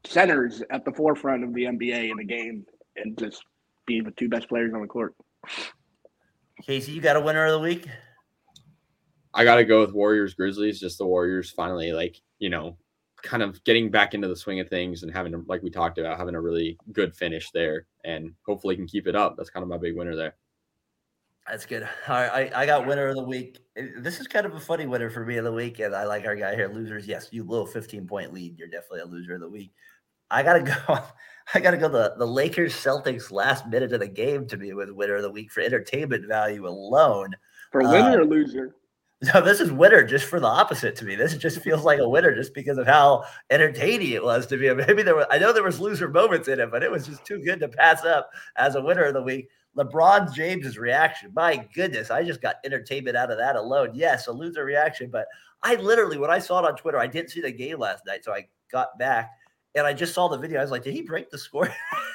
centers at the forefront of the NBA in the game and just being the two best players on the court. Casey, you got a winner of the week? I got to go with Warriors Grizzlies. Just the Warriors finally, like, you know, kind of getting back into the swing of things and having, like we talked about, having a really good finish there and hopefully can keep it up. That's kind of my big winner there. That's good. All right, I, I got winner of the week. This is kind of a funny winner for me of the week, and I like our guy here. Losers, yes, you little 15 point lead. You're definitely a loser of the week. I gotta go. I gotta go. The the Lakers Celtics last minute of the game to me with winner of the week for entertainment value alone. For winner uh, or loser? No, this is winner just for the opposite to me. This just feels like a winner just because of how entertaining it was to me. Maybe there was I know there was loser moments in it, but it was just too good to pass up as a winner of the week. LeBron James's reaction. My goodness, I just got entertainment out of that alone. Yes, a loser reaction, but I literally, when I saw it on Twitter, I didn't see the game last night, so I got back and I just saw the video. I was like, did he break the score?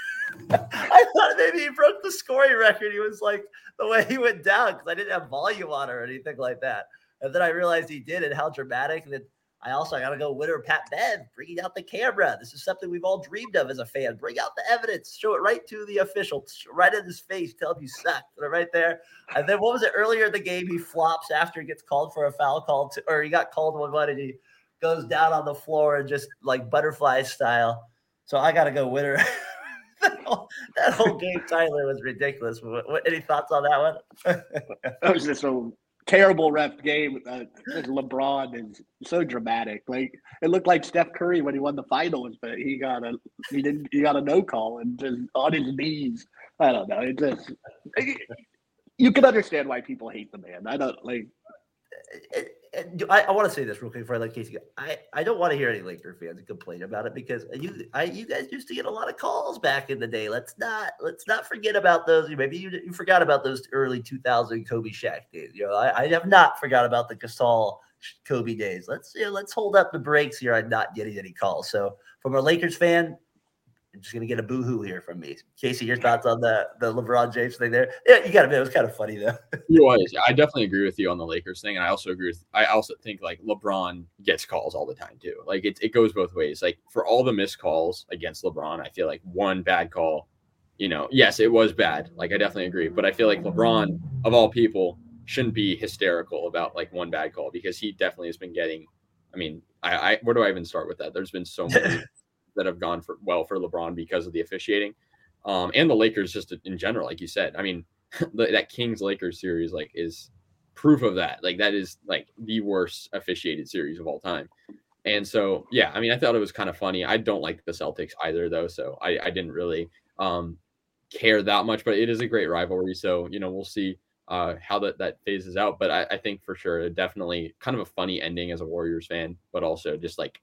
I thought maybe he broke the scoring record. He was like the way he went down because I didn't have volume on or anything like that. And then I realized he did and how dramatic. And then I also I got to go winner Pat Bev, bringing out the camera. This is something we've all dreamed of as a fan. Bring out the evidence, show it right to the official, right in his face, tell him you suck. Right there. And then what was it earlier in the game? He flops after he gets called for a foul call, to, or he got called one one, and he goes down on the floor and just like butterfly style. So I got to go winner. that, whole, that whole game, Tyler, was ridiculous. What, what, any thoughts on that one? that was just a terrible ref game. Uh, LeBron is so dramatic. Like it looked like Steph Curry when he won the finals, but he got a he didn't he got a no call and just on his knees. I don't know. It just you can understand why people hate the man. I don't like. It, I, I want to say this real quick before I let Casey go. I, I don't want to hear any Laker fans complain about it because you I you guys used to get a lot of calls back in the day. Let's not let's not forget about those. Maybe you, you forgot about those early 2000 Kobe Shaq days. You know, I, I have not forgot about the Gasol Kobe days. Let's you know, let's hold up the brakes here I'm not getting any calls. So from a Lakers fan, I'm just gonna get a boohoo here from me. Casey, your thoughts on the the LeBron James thing there? Yeah, you got to admit it was kind of funny though. it was. I definitely agree with you on the Lakers thing, and I also agree with. I also think like LeBron gets calls all the time too. Like it, it goes both ways. Like for all the missed calls against LeBron, I feel like one bad call. You know, yes, it was bad. Like I definitely agree, but I feel like LeBron of all people shouldn't be hysterical about like one bad call because he definitely has been getting. I mean, I, I where do I even start with that? There's been so many that have gone for well for LeBron because of the officiating, um, and the Lakers just in general, like you said. I mean, that Kings Lakers series like is proof of that. Like that is like the worst officiated series of all time. And so, yeah, I mean, I thought it was kind of funny. I don't like the Celtics either, though, so I, I didn't really um, care that much. But it is a great rivalry, so you know we'll see uh, how that that phases out. But I, I think for sure, definitely kind of a funny ending as a Warriors fan, but also just like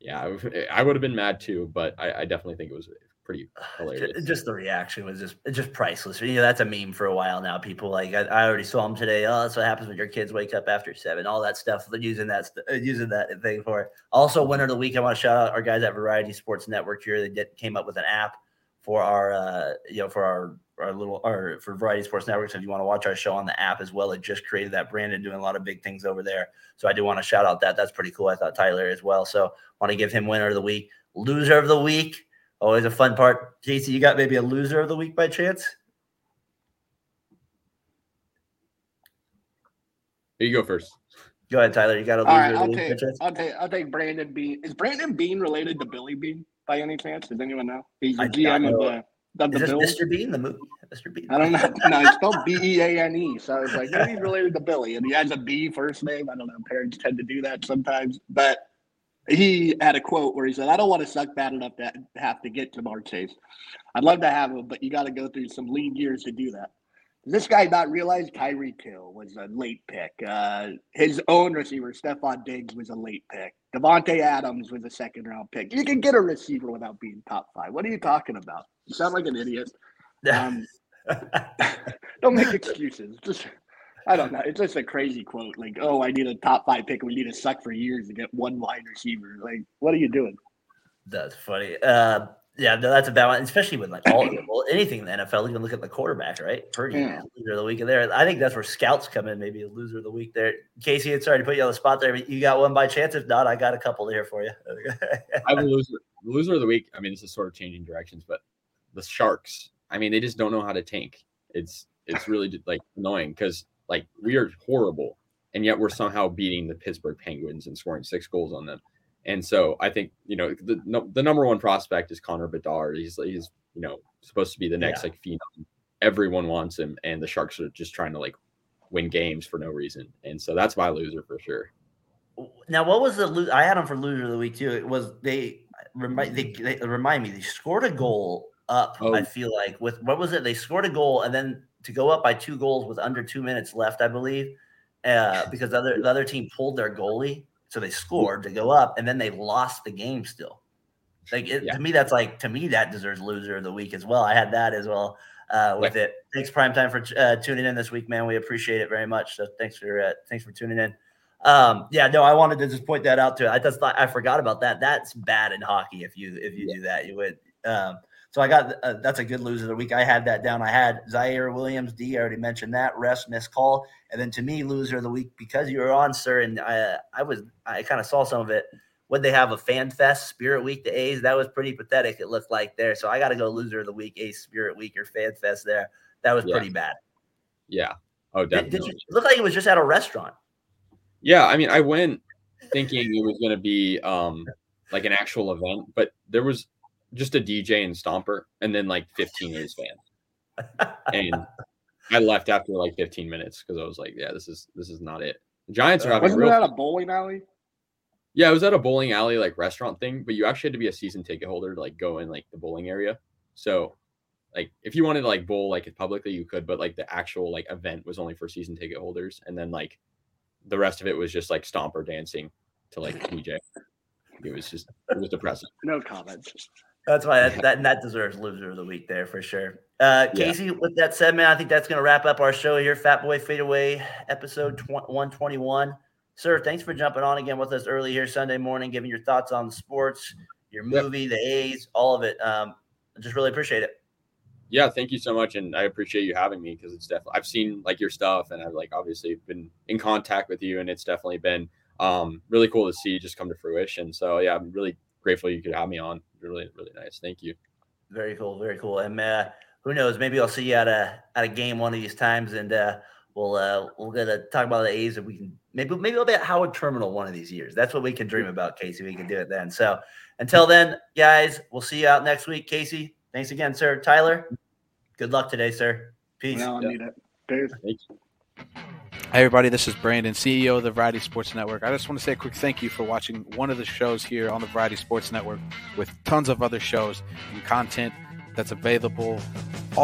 yeah, I would have been mad too, but I, I definitely think it was pretty hilarious. Just the reaction was just just priceless. You know, that's a meme for a while now. People like I, I already saw them today. Oh, that's what happens when your kids wake up after seven. All that stuff. They're using that uh, using that thing for it. Also, winner of the week. I want to shout out our guys at Variety Sports Network here. They did, came up with an app for our uh, you know for our our little or for Variety Sports Networks. If you want to watch our show on the app as well, it just created that brand and doing a lot of big things over there. So I do want to shout out that. That's pretty cool. I thought Tyler as well. So want to give him winner of the week, loser of the week. Always a fun part. JC, you got maybe a loser of the week by chance? Here you go first. Go ahead, Tyler. You got a loser right, I'll take, I'll take, I'll take Brandon Beane. Is Brandon Beane related to Billy Beane by any chance? Does anyone know? He's the GM of the of the Mr. Bean, the movie? Mr. Bean. I don't know. No, it's spelled B E A N E. So I was like, maybe he's related to Billy. And he has a B first name. I don't know. Parents tend to do that sometimes. But he had a quote where he said, I don't want to suck bad enough to have to get Ja'Marr Chase. I'd love to have him, but you got to go through some lean years to do that. Does this guy not realize Tyreek Hill was a late pick? Uh, his own receiver, Stefon Diggs, was a late pick. Davante Adams was a second round pick. You can get a receiver without being top five. What are you talking about? You sound like an idiot. Um, don't make excuses. Just I don't know. It's just a crazy quote. Like, oh, I need a top five pick. We need to suck for years to get one wide receiver. Like, what are you doing? That's funny. Uh, yeah, no, that's a bad one, especially with like all well, anything in the NFL. You can look at the quarterback, right? Purdy, yeah. loser of the week there. I think that's where scouts come in. Maybe a loser of the week there. Casey, it's sorry to put you on the spot there, but you got one by chance. If not, I got a couple here for you. I have a loser, loser of the week. I mean, this is sort of changing directions, but the Sharks. I mean, they just don't know how to tank. It's it's really like annoying because like we are horrible, and yet we're somehow beating the Pittsburgh Penguins and scoring six goals on them. And so I think you know the the number one prospect is Connor Bedard. He's he's you know supposed to be the next yeah. like phenom everyone wants him, and the Sharks are just trying to like win games for no reason. And so that's my loser for sure. Now, what was the I had them for loser of the week too. It was they remind they, they remind me they scored a goal up. Oh. I feel like with what was it? They scored a goal and then to go up by two goals with under two minutes left, I believe, uh, because the other the other team pulled their goalie, so they scored to go up, and then they lost the game still. Like it, yeah. to me, that's like to me that deserves loser of the week as well. I had that as well uh, with yeah. it. Thanks, Prime Time, for uh, tuning in this week, man. We appreciate it very much. So thanks for uh, thanks for tuning in. Um, yeah, no, I wanted to just point that out too. I just thought I forgot about that. That's bad in hockey if you if you yeah. do that, you would. Um, so I got uh, that's a good loser of the week. I had that down. I had Ziaire Williams D. I already mentioned that. Rest missed call, and then to me, loser of the week because you were on, sir. And I I was I kind of saw some of it. Would they have a fan fest Spirit Week to A's? That was pretty pathetic. It looked like there. So I got to go loser of the week, A's Spirit Week or fan fest there. That was yeah. pretty bad. Yeah. Oh, definitely. Did, did you, look like it was just at a restaurant. Yeah, I mean, I went thinking it was going to be um like an actual event, but there was just a DJ and Stomper, and then like 15 A's fans. and I left after like 15 minutes because I was like, yeah, this is this is not it. The Giants are uh, having. Wasn't real- that a bowling alley? Yeah, it was at a bowling alley like restaurant thing, but you actually had to be a season ticket holder to like go in like the bowling area. So like if you wanted to like bowl like publicly you could, but like the actual like event was only for season ticket holders. And then like the rest of it was just like stomper dancing to like DJ. It was just it was depressing. No comments. That's why that, that, that deserves loser of the week there for sure. Uh, Casey, yeah. with that said, man, I think that's going to wrap up our show here. Fatboy Fadeaway, episode 121. Sir, thanks for jumping on again with us early here Sunday morning, giving your thoughts on the sports, your movie, yep. the A's, all of it. Um, I just really appreciate it. Yeah, thank you so much, and I appreciate you having me because it's definitely I've seen like your stuff, and I've like obviously been in contact with you, and it's definitely been um, really cool to see just come to fruition. So yeah, I'm really grateful you could have me on. Really, really nice. Thank you. Very cool, very cool. And uh, who knows? Maybe I'll see you at a at a game one of these times, and uh, we'll uh, we'll get to talk about the A's if we can. Maybe maybe we'll be at Howard Terminal one of these years. That's what we can dream about, Casey. We can do it then. So until then, guys, we'll see you out next week. Casey, thanks again, sir. Tyler, good luck today, sir. Peace. No, I need it. Peace. Hey everybody, this is Brandon, CEO of the Variety Sports Network. I just want to say a quick thank you for watching one of the shows here on the Variety Sports Network with tons of other shows and content that's available